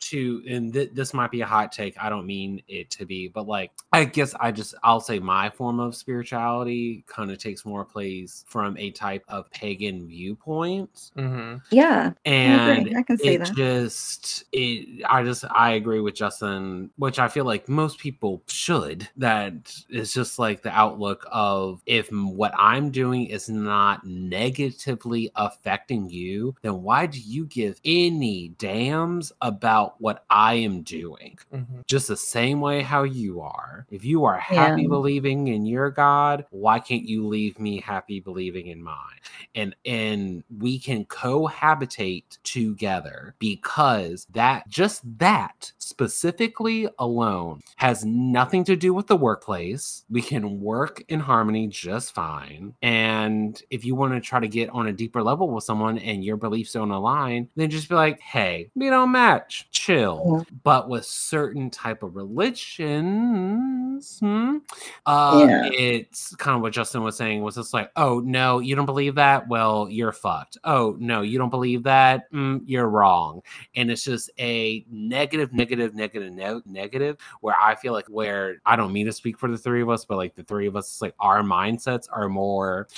to and th- this might be a hot take i don't mean it to be but like i guess i just i'll say my form of spirituality kind of takes more place from a type of pagan viewpoint Mhm. yeah. And agree. I can see it that. just it i just i agree with justin which i feel like most people should that is just like the outlook of if what i'm doing is not negatively affecting you then why do you give any damns terms about what I am doing, Mhm. just the same way how you are. If you are happy Yeah. believing in your God, why can't you leave me happy believing in mine? And and we can cohabitate together because that just that specifically alone has nothing to do with the workplace. We can work in harmony just fine. And if you want to try to get on a deeper level with someone and your beliefs don't align, then just be like, hey, we don't match. Chill. But with certain type of religions, hmm, uh, Yeah. it's kind of what Justin was saying was just like, oh no, you don't believe that? Well, you're fucked. Oh no, you don't believe that? Mm, you're wrong. And it's just a negative, negative, negative, ne- negative. Where I feel like where I don't mean to speak for the three of us, but like the three of us, like our mindsets are more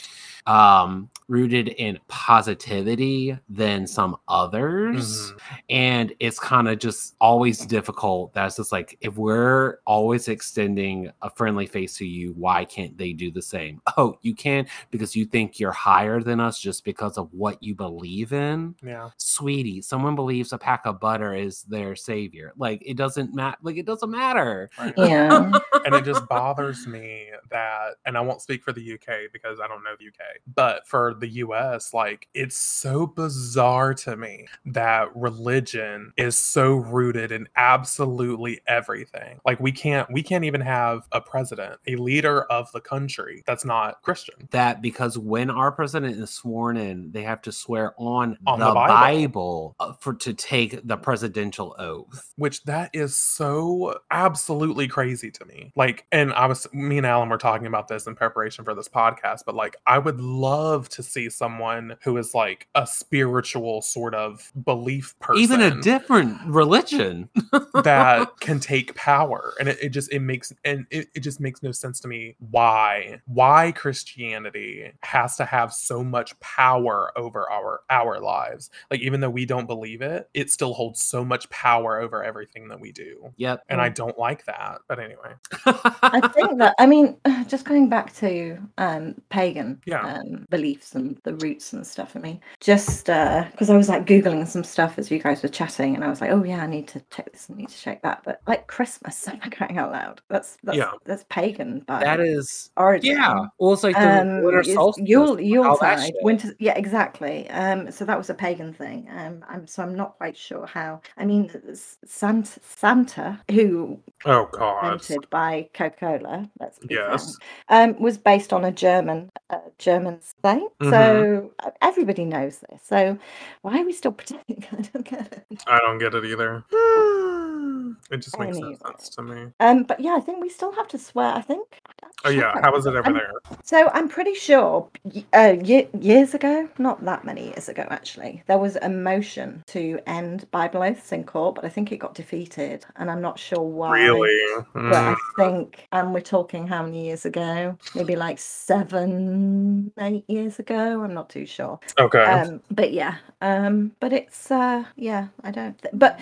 um rooted in positivity than some others Mhm. and it's kind of just always difficult that's just like if we're always extending a friendly face to you why can't they do the same <laughs> oh you can because you think you're higher than us just because of what you believe in Yeah. sweetie someone believes a pack of butter is their savior like it doesn't matter like it doesn't matter Right. Yeah. and it just bothers me that and i won't speak for the uk because i don't know the uk but for the us like it's so bizarre to me that religion is so rooted in absolutely everything like we can't we can't even have a president a leader of the country that's not christian that because when our president is sworn in, they have to swear on, On the, the Bible, Bible. uh, for to take the presidential oath. which that is so absolutely crazy to me. Like, and I was, me and Allen were talking about this in preparation for this podcast, but like, I would love to see someone who is like a spiritual sort of belief person, Even a different religion. <laughs> that <laughs> can take power, and it, it just it makes and it, it just makes no sense to me why why Christianity has to have so much power over our our lives. Like, even though we don't believe it, it still holds so much power over everything that we do Yep. and I don't like that. But anyway, I think that I mean, <sighs> just going back to um, pagan Yeah. um, beliefs and the roots and stuff for me, just because I was like googling some stuff as you guys were chatting, and I was like, oh yeah, I need to check this, I need to check that. But like Christmas, <laughs> I'm crying out loud. That's that's Yeah. that's pagan by that is origin. yeah. Like the Um, winter solstice. Yule, all that Yuletide, winter. Yeah, exactly. Um, so that was a pagan thing. Um, I'm so I'm not quite sure how. I mean, Santa, Santa, who oh god, invented by Coca-Cola, frank, yes, um, was based on a German uh, German saint. Mm-hmm. So uh, everybody knows this. So why are we still pretending? <laughs> I don't get it. I don't get it either. <laughs> <sighs> <laughs> It just makes no sense to me. Um, but yeah, I think we still have to swear. I think. Oh yeah, how was it over there? So I'm pretty sure uh, ye- years ago, not that many years ago actually, there was a motion to end Bible oaths in court, but I think it got defeated, and I'm not sure why. Really? But I Mm, think, and we're talking how many years ago? Maybe like seven, eight years ago. I'm not too sure. okay. Um, but yeah, um, but it's uh, yeah, I don't. Th- but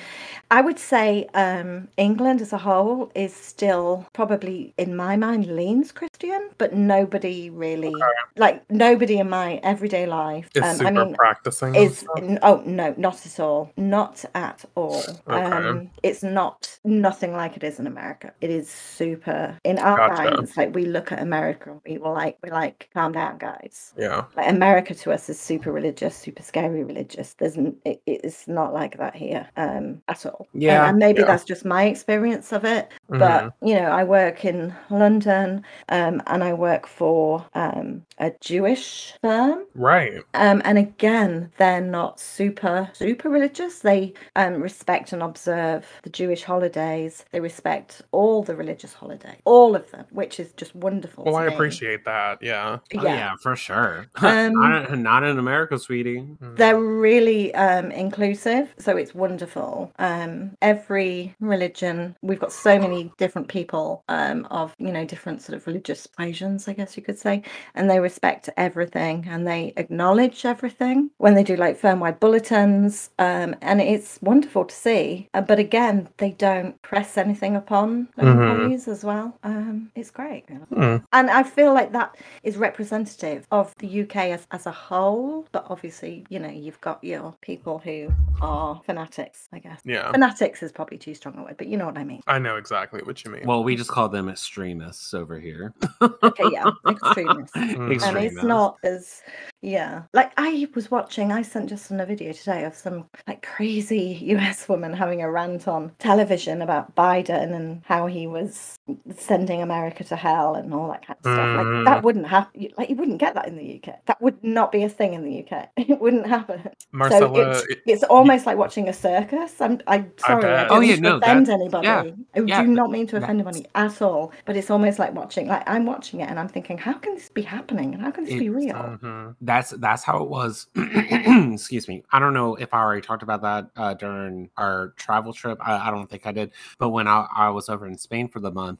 I would say um, England as a whole is still probably, in my mind, leans Christian, but nobody really like nobody in my everyday life. Is um, super I mean, practicing. is oh no, not at all, not at all. Okay. Um, it's not nothing like it is in America. It is super in our Gotcha. minds. Like we look at America, we were like, we're like, calm down, guys yeah. like America to us is super religious, super scary religious. There's n- it, it's not like that here um, at all. Yeah, and, maybe yeah. that's just my experience of it. But you know, I work in London, um, and I work for um, a Jewish firm. right. Um, and again, they're not super, super religious. They um, respect and observe the Jewish holidays. They respect all the religious holidays, all of them, which is just wonderful. Well, I me. appreciate that. Yeah. Oh, yeah. for sure. <laughs> Um, not, not in America, sweetie. Mm. They're really um, inclusive, so it's wonderful. Um, every religion, we've got so many different people um, of you know different sort of religious persuasions, I guess you could say, and they respect everything and they acknowledge everything when they do like firm-wide bulletins, um, and it's wonderful to see. Uh, but again, they don't press anything upon their Mhm. employees as well. Um, it's great, you know. Mm. and I feel like that is representative of the UK as, as a whole. But obviously, you know, you've got your people who are fanatics, I guess. Yeah. Fanatics is probably too strong a word, but you know what I mean. I know exactly what you mean. Well, we just call them extremists over here. <laughs> Okay, yeah, <laughs> extremists. And it's not as yeah. Like I was watching, I sent Justin a video today of some like crazy <laughs> US woman having a rant on television about Biden and how he was sending America to hell and all that kind of stuff. Like Mm. that wouldn't happen. Like you wouldn't get that in the UK. That would not be a thing in the UK. <laughs> It wouldn't happen. Marcella, so it's, it- it's almost like watching a circus. I'm I'm sorry. I, bet. don't Oh, mean yeah, to no, offend that- anybody. yeah, I yeah, do not mean to offend that's- anybody at all. But it's almost like watching. Like I'm watching it and I'm thinking, how can this be happening? And how can this be It's, real? Mhm. that's that's how it was <clears throat> excuse me i don't know if i already talked about that uh, during our travel trip I, I don't think i did but when I, I was over in spain for the month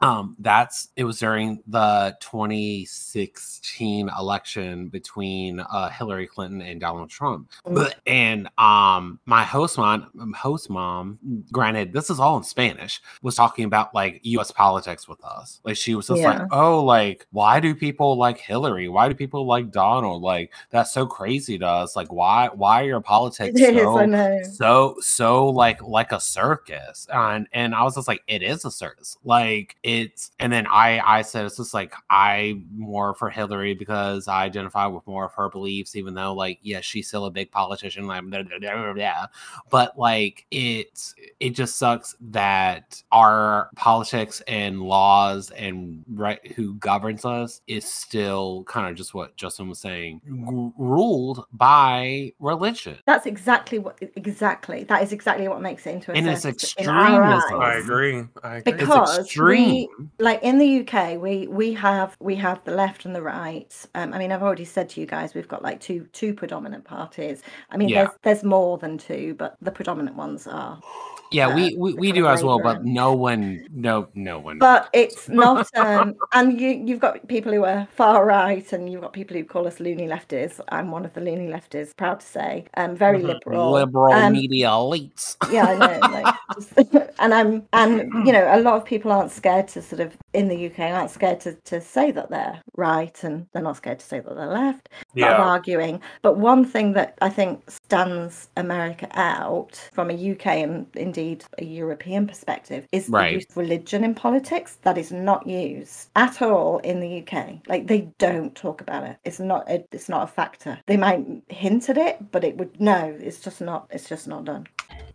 um that's it was during the 2016 election between uh hillary clinton and donald trump. Mm. <clears throat> and um my host mom host mom granted this is all in spanish was talking about like us politics with us. Like she was just Yeah. like oh like why do people like hillary? Why do people like donald? Like that's so crazy to us. Like why why are your politics so so so like like a circus? And and i was just like it is a circus. Like it's and then i i said it's just like i more for hillary because i identify with more of her beliefs even though like yes she's still a big politician like blah. but like it's it just sucks that our politics and laws and right who governs us is still kind of just what justin was saying g- ruled by religion That's exactly what exactly that is exactly what makes it into a And it's circus in extremism. I agree. I agree. it's Because extreme we, like in the UK, we we have we have the left and the right. Um, I mean, I've already said to you guys, we've got like two two predominant parties. I mean, Yeah. there's there's more than two, but the predominant ones are. yeah uh, we we, we do as well but no one no no one But it's <laughs> not. Um, and you you've got people who are far right, and you've got people who call us loony lefties. I'm one of the loony lefties, proud to say. Um, very Mhm. liberal. liberal Um, media elites yeah, I know. Like, <laughs> <laughs> and I'm, and mm. you know, a lot of people aren't scared to sort of in the UK aren't scared to to say that they're right, and they're not scared to say that they're left. Lot of yeah. arguing. But one thing that I think stands America out from a UK and indeed a European perspective is the use of religion in politics that is not used at all in the UK. Like they don't talk about it. It's not. A, it's not a factor. They might hint at it, but it would no. It's just not. It's just not done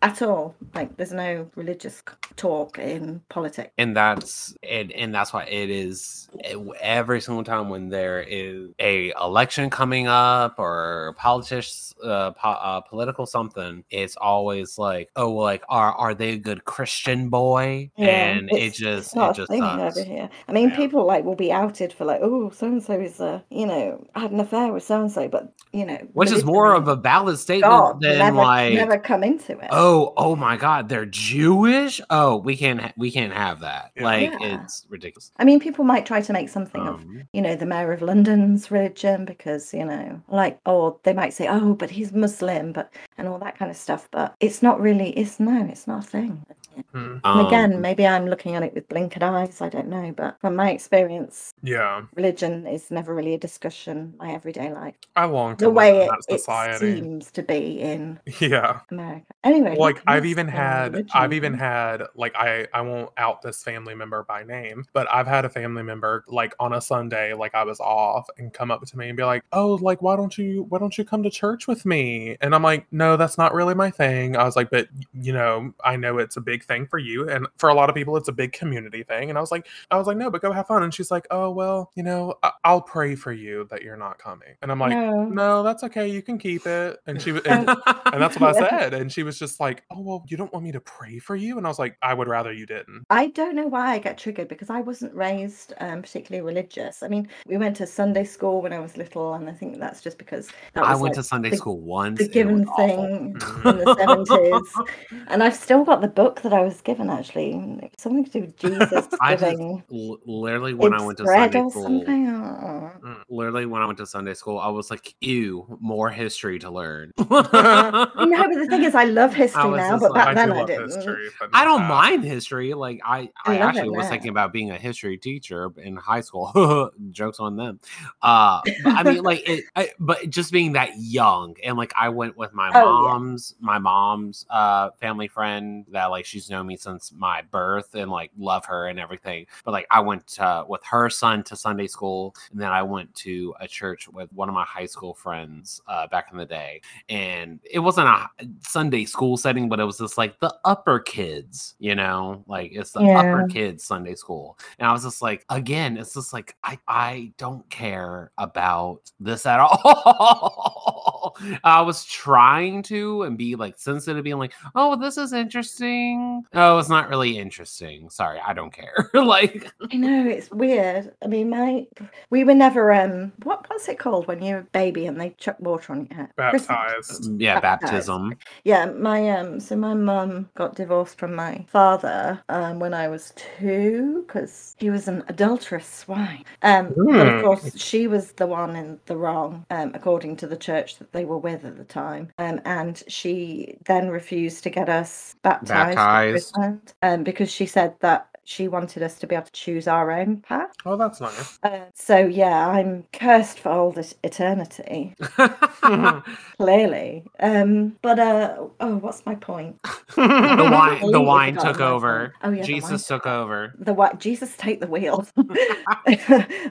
at all. Like there's no religious talk in politics. and that's and, and that's why it is eh, every single time when there is a election coming up or politics uh, po- uh political something it's always like oh well, like are are they a good christian boy and it just it just sucks over here. I mean, Yeah. people like will be outed for like, oh, so and so is uh, you know, had an affair with so and so, but you know, which is more of a valid statement God, than never, like never come into it. oh oh my god they're jewish oh we can't ha- we can't have that Yeah. like Yeah. it's ridiculous I mean, people might try to make something of um, you know the mayor of London's religion because you know, like, or they might say, oh, but he's Muslim, but and all that kind of stuff. But it's not really. It's no, it's not a thing. And again, um, maybe I'm looking at it with blinkered eyes. I don't know, but from my experience, Yeah. religion is never really a discussion in my everyday life. I long to The way it, it seems to be in <laughs> Yeah. America. Anyway, like i've even had i've even had like i i won't out this family member by name but i've had a family member like on a sunday like i was off and come up to me and be like oh like why don't you why don't you come to church with me? And i'm like no that's not really my thing. I was like but you know i know it's a big thing for you and for a lot of people it's a big community thing. And i was like i was like no but go have fun. And she's like oh well you know I- i'll pray for you that you're not coming. And i'm like no. no that's okay you can keep it. And she was and <laughs> and that's what I said. And she was just like, Like, oh, well, you don't want me to pray for you? And I was like, I would rather you didn't. I don't know why I get triggered because I wasn't raised um, particularly religious. I mean, we went to Sunday school when I was little, and I think that's just because that was I went like to Sunday the- school once. the given was awful. thing <laughs> in the seventies, <laughs> and I've still got the book that I was given. Actually, It's something to do with Jesus <laughs> I just giving L- literally when I went to Sunday school. Oh. literally when I went to Sunday school, I was like, "Ew, more history to learn." No, but the thing is, I love history was now, but like- back I then do I love didn't. history. but I don't that. mind history. Like I, I I, actually was now. thinking about being a history teacher in high school. <laughs> Jokes on them. Uh, but I mean, like, it, I, but just being that young and like I went with my Oh, yeah. mom's, my mom's uh family friend that like she's known me since my birth and like love her and everything. But like I went uh, with her son to Sunday school, and then I went to a church with one of my high school friends uh, back in the day and it wasn't a Sunday school setting, but it was just like the upper kids, you know, like it's the Yeah. upper kids Sunday school. And I was just like, again, it's just like I I don't care about this at <laughs> all. I was trying to and be like sensitive, being like, oh, this is interesting. Oh, it's not really interesting. Sorry, I don't care. <laughs> like I know it's weird. I mean, my we were never um what what's it called when you're a baby and they chuck water on your head? Christmas. Baptized. yeah, Baptized. baptism. Yeah, my um so my mum got divorced from my father um when I was two because he was an adulterous swine. Um but of Hmm. course she was the one in the wrong, um, according to the church that they were with at the time. Um and she then refused to get us baptized, Baptized. um because she said that she wanted us to be able to choose our own path. Oh, that's nice. Uh, so yeah, I'm cursed for all this eternity, <laughs> clearly. Um, but uh, oh, what's my point? the <laughs> wine the wine took over. Oh, yeah, Jesus took took over. The what? Jesus take the wheel. <laughs>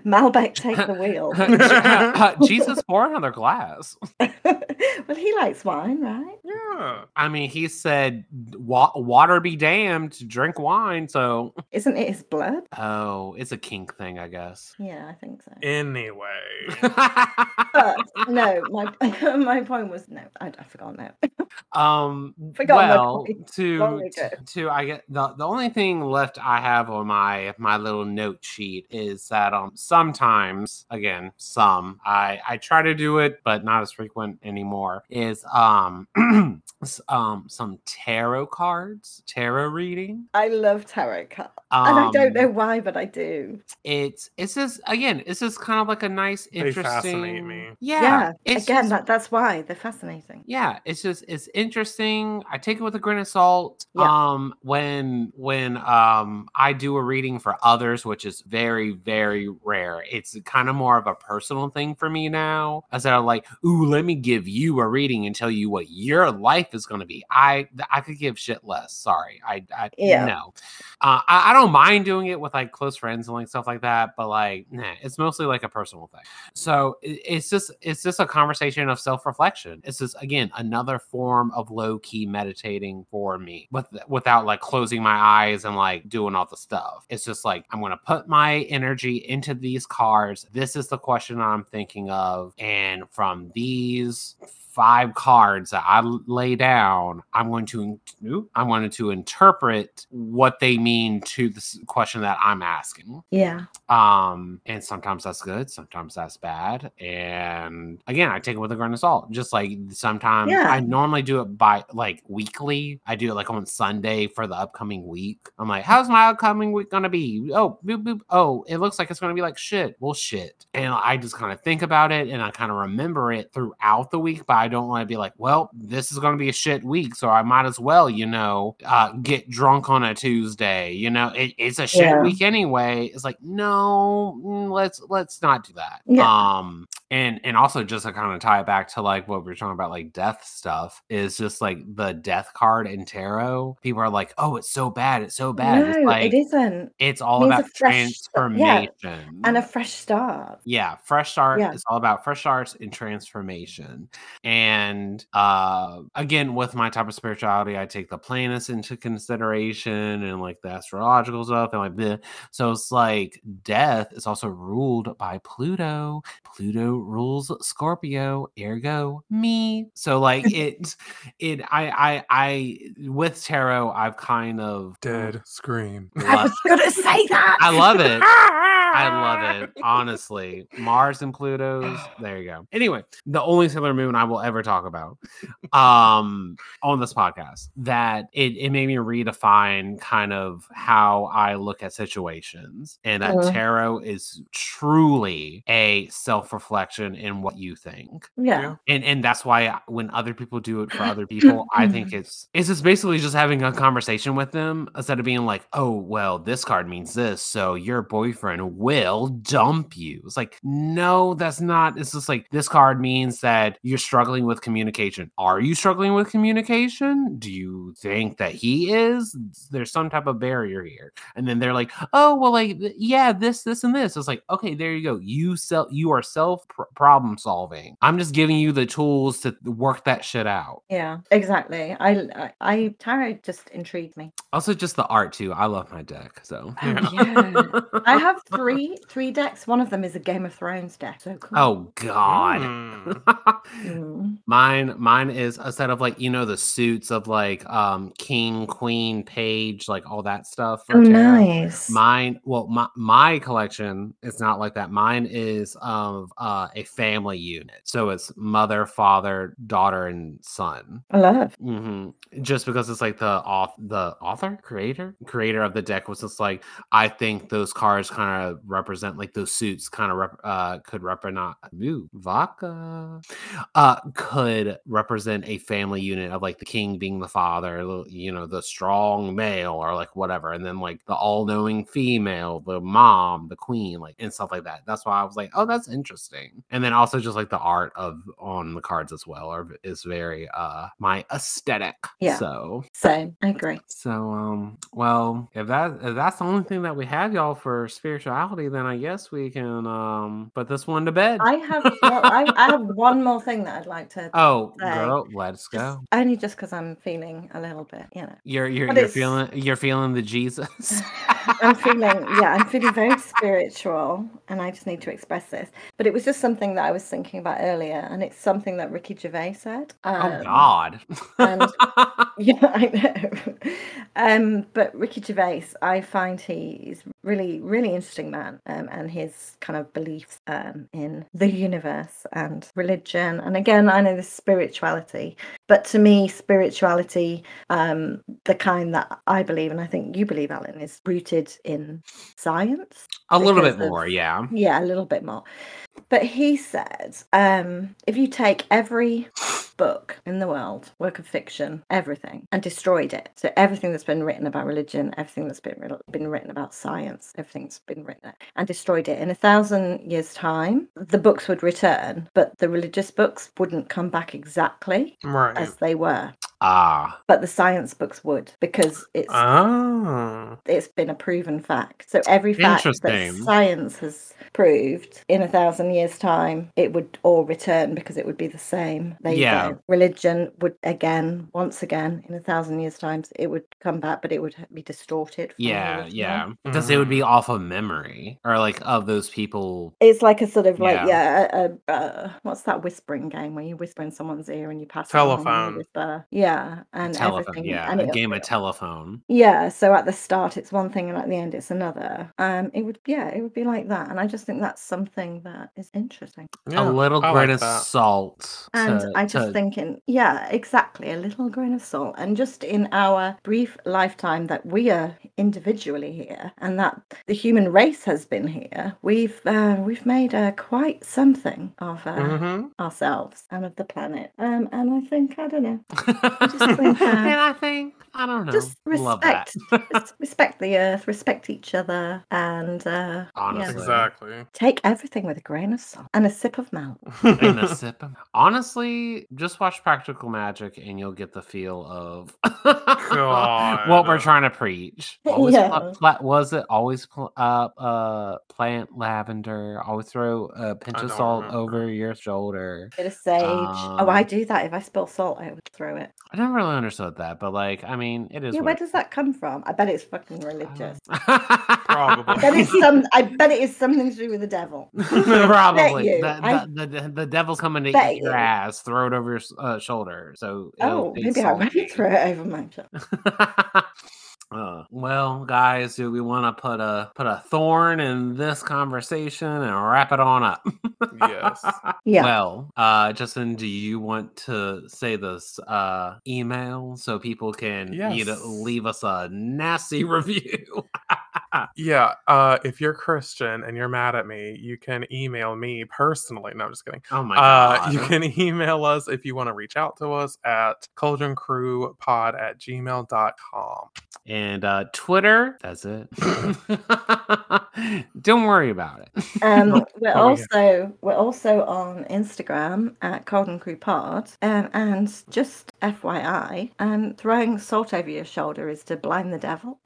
Malbec take the wheel. Jesus pour another glass. Well, he likes wine, right? Yeah. I mean, he said, "Wa- "Water be damned, drink wine." So, <laughs> Isn't it his blood? oh, it's a kink thing, I guess. Yeah, I think so. Anyway. But no, my <laughs> my point was no. I, I forgot now. um, Forgot well, point. to to I get the the only thing left I have on my my little note sheet is that um sometimes again some I I try to do it but not as frequent anymore is um <clears throat> um some tarot cards tarot reading I love tarot cards, and I don't Um, know why, but I do. it's it's just again it's just kind of like a nice interesting. They interesting fascinate me. yeah, Yeah, it's again, just- that, that's why they're fascinating. yeah it's just it's interesting i take it with a grain of salt Yeah. um when when um i do a reading for others which is very very rare it's kind of more of a personal thing for me now as i like ooh let me give you a reading and tell you what your life is going to be. I i could give shit less sorry i i Yeah. no uh, I, I don't mind doing it with like close friends and like stuff like that but like nah, it's mostly like a personal thing. So it- it's just it's just a conversation of self-reflection. It's just again another form of low-key meditating for me with, without like closing my eyes and like doing all the stuff. It's just like i'm gonna put my energy into these cards. This is the question i'm thinking of and from these five cards that I lay down, I'm going to I'm going to interpret what they mean to the question that I'm asking. Yeah. Um, and sometimes that's good, sometimes that's bad. And again, I take it with a grain of salt. Just like sometimes Yeah. I normally do it by like weekly. I do it like on Sunday for the upcoming week. I'm like, how's my upcoming week gonna be? Oh, boop, boop. Oh, it looks like it's gonna be like shit. Well, shit. And I just kind of think about it and I kind of remember it throughout the week, but I don't want to be like, well, this is gonna be a shit week, so I might as well, you know, uh, get drunk on a Tuesday. You know, it, it's a shit Yeah. week anyway. It's like, no, mm, let's let's not do that. Yeah. Um, and and also just to kind of tie it back to like what we were talking about, like death stuff, is just like the death card in tarot. People are like, oh, it's so bad, it's so bad. no, it's like it isn't. it's all a about fresh st- yeah, transformation. And a fresh start. Yeah, fresh start. Yeah. It's all about fresh starts and transformation. and uh again with my type of spirituality i take the planets into consideration and like the astrological stuff and like the so it's like death is also ruled by pluto pluto rules scorpio ergo me so like <laughs> it it i i i with tarot i've kind of Dead <laughs> scream. I love, was gonna say that. I love it. I love it. <laughs> Honestly, Mars and Pluto's. There you go. Anyway, the only Sailor Moon I will ever talk about, um, on this podcast, that it it made me redefine kind of how I look at situations, and that Mhm. tarot is truly a self reflection in what you think Yeah. and and that's why when other people do it for other people <clears throat> i think it's it's just basically just having a conversation with them instead of being like oh well this card means this so your boyfriend will dump you it's like no that's not it's just like this card means that you're struggling with communication are you struggling with communication do you think that he is there's some type of barrier here and then they're like oh well like th- yeah this this and this it's like okay there you go you sell you are self pr- problem solving i'm just giving you the tools to work that shit out Yeah, exactly. I, I, I tarot just intrigued me. also just the art too i love my deck so Oh, yeah. I have three three decks. One of them is a Game of Thrones deck. So cool. oh god <laughs> Mm. Mine mine is a set of like you know the suits of like um king queen page like all that stuff Oh, tarot. nice. Mine, well, my, my collection is not like that. Mine is of uh, a family unit, so it's mother, father, daughter, and son. I love. Mm-hmm. Just because it's like the auth- the author, creator, creator of the deck was just like I think those cards kind of represent like those suits kind of rep- uh, could represent ooh, vodka uh could represent a family unit of like the king being the father, you know, the strong male or like whatever, and then like the all-knowing female, the mom, the queen, like and stuff like that. That's why I was like, oh, that's interesting. And then also just like the art of on the cards as well are is very uh my aesthetic. Yeah. So Same. I agree. so um well if that if that's the only thing that we have y'all for spirituality, then I guess we can um put this one to bed. I have well, I, I have one more thing that I'd like to Oh, say. girl, let's just- go. only just because I'm feeling a little bit, you know. You're you're But you're it's- feeling you're feeling the Jesus. <laughs> I'm feeling, yeah, I'm feeling very <laughs> spiritual, and I just need to express this. But it was just something that I was thinking about earlier, and it's something that Ricky Gervais said. oh Um, God. and- <laughs> Yeah, I know. um, but Ricky Gervais, I find he's really, really interesting man, um, and his kind of beliefs um, in the universe and religion. And again, I know the spirituality, but to me, spirituality, um, the kind that I believe, and I think you believe, Allen, is rooted in science. a little bit of- more, yeah. Yeah, a little bit more. But he said, um, if you take every book in the world, work of fiction, everything, and destroyed it, so everything that's been written about religion, everything that's been been written about science, everything that's been written, and destroyed it in a thousand years' time, the books would return, but the religious books wouldn't come back exactly Right. as they were. Ah. But the science books would because it's Oh. it's been a proven fact. So every fact that science has proved in a thousand years' time, it would all return because it would be the same. There Yeah. Religion would again, once again, in a thousand years' times, it would come back, but it would be distorted. from Yeah, yeah. Because it would be off of memory or like of those people. It's like a sort of like Yeah. yeah, a, a, uh, what's that whispering game where you whisper in someone's ear and you pass it on and you Telephone. whisper. Yeah, and telephone. everything. Yeah. and a it- game of telephone. Yeah, so at the start it's one thing and at the end it's another. Um it would yeah, it would be like that. And I just think that's something that is interesting. Yeah, a little I grain like of that. salt. And to- I just to- thinking, yeah, exactly, a little grain of salt. And just in our brief lifetime that we are individually here and that the human race has been here, we've uh, we've made uh, quite something of uh, Mm-hmm. ourselves and of the planet. Um and I think I don't know. <laughs> <laughs> <laughs> and just think, I think I don't know. Just respect, res- <laughs> respect the earth, respect each other, and uh, Honestly. yeah, Exactly. take everything with a grain of salt and a sip of milk. and a sip. of- Honestly, just watch Practical Magic and you'll get the feel of what we're trying to preach. Always Yeah. pla- pla- was it always pl- uh, uh, plant lavender? Always throw a pinch of salt remember. over your shoulder. Bit of sage. oh, I Um, do that. If I spill salt, I would throw it. I never really understood that, but like, I mean, it is. Yeah, where it does that come from? I bet it's fucking religious. <laughs> Probably. I bet it's some. I bet it is something to do with the devil. <laughs> Probably. you. The, I the, the, the devil's coming to eat your ass. Throw it over your uh, shoulder. So Oh, maybe I won't throw it over my shoulder. <laughs> Uh, well, guys, do we want to put a put a thorn in this conversation and wrap it on up? Yes. <laughs> Yeah. Well, uh, Justin, do you want to say this uh, email so people can you know, leave us a nasty <laughs> review? Yeah. Uh, if you're Christian and you're mad at me, you can email me personally. No, I'm just kidding. oh my Uh, god! you can <laughs> email us if you want to reach out to us at cauldroncrewpod at gmail.com. and uh, Twitter. That's it. <laughs> Don't worry about it. Um, <laughs> we're Oh, yeah. also we're also on Instagram at Cauldron Crew Pod. Um, and just FYI, um, throwing salt over your shoulder is to blind the devil.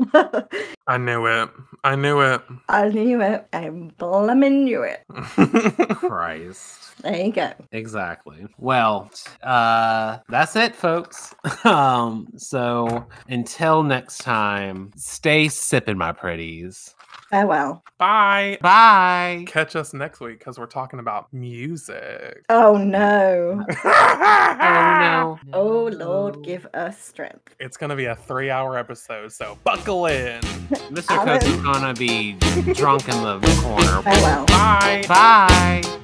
I knew it. I knew it. I knew it. I blimmin' knew it. <laughs> Christ. There you go. Exactly. Well, uh that's it folks. <laughs> um so until next time, stay sipping my pretties. Oh, Farewell. Bye. Bye. Catch us next week because we're talking about music. Oh no. <laughs> Oh no. Oh, oh Lord, give us strength. It's going to be a three hour episode, so buckle in. <laughs> Mr. Cook is gonna be drunk in the corner. Oh, Farewell. Bye. Bye.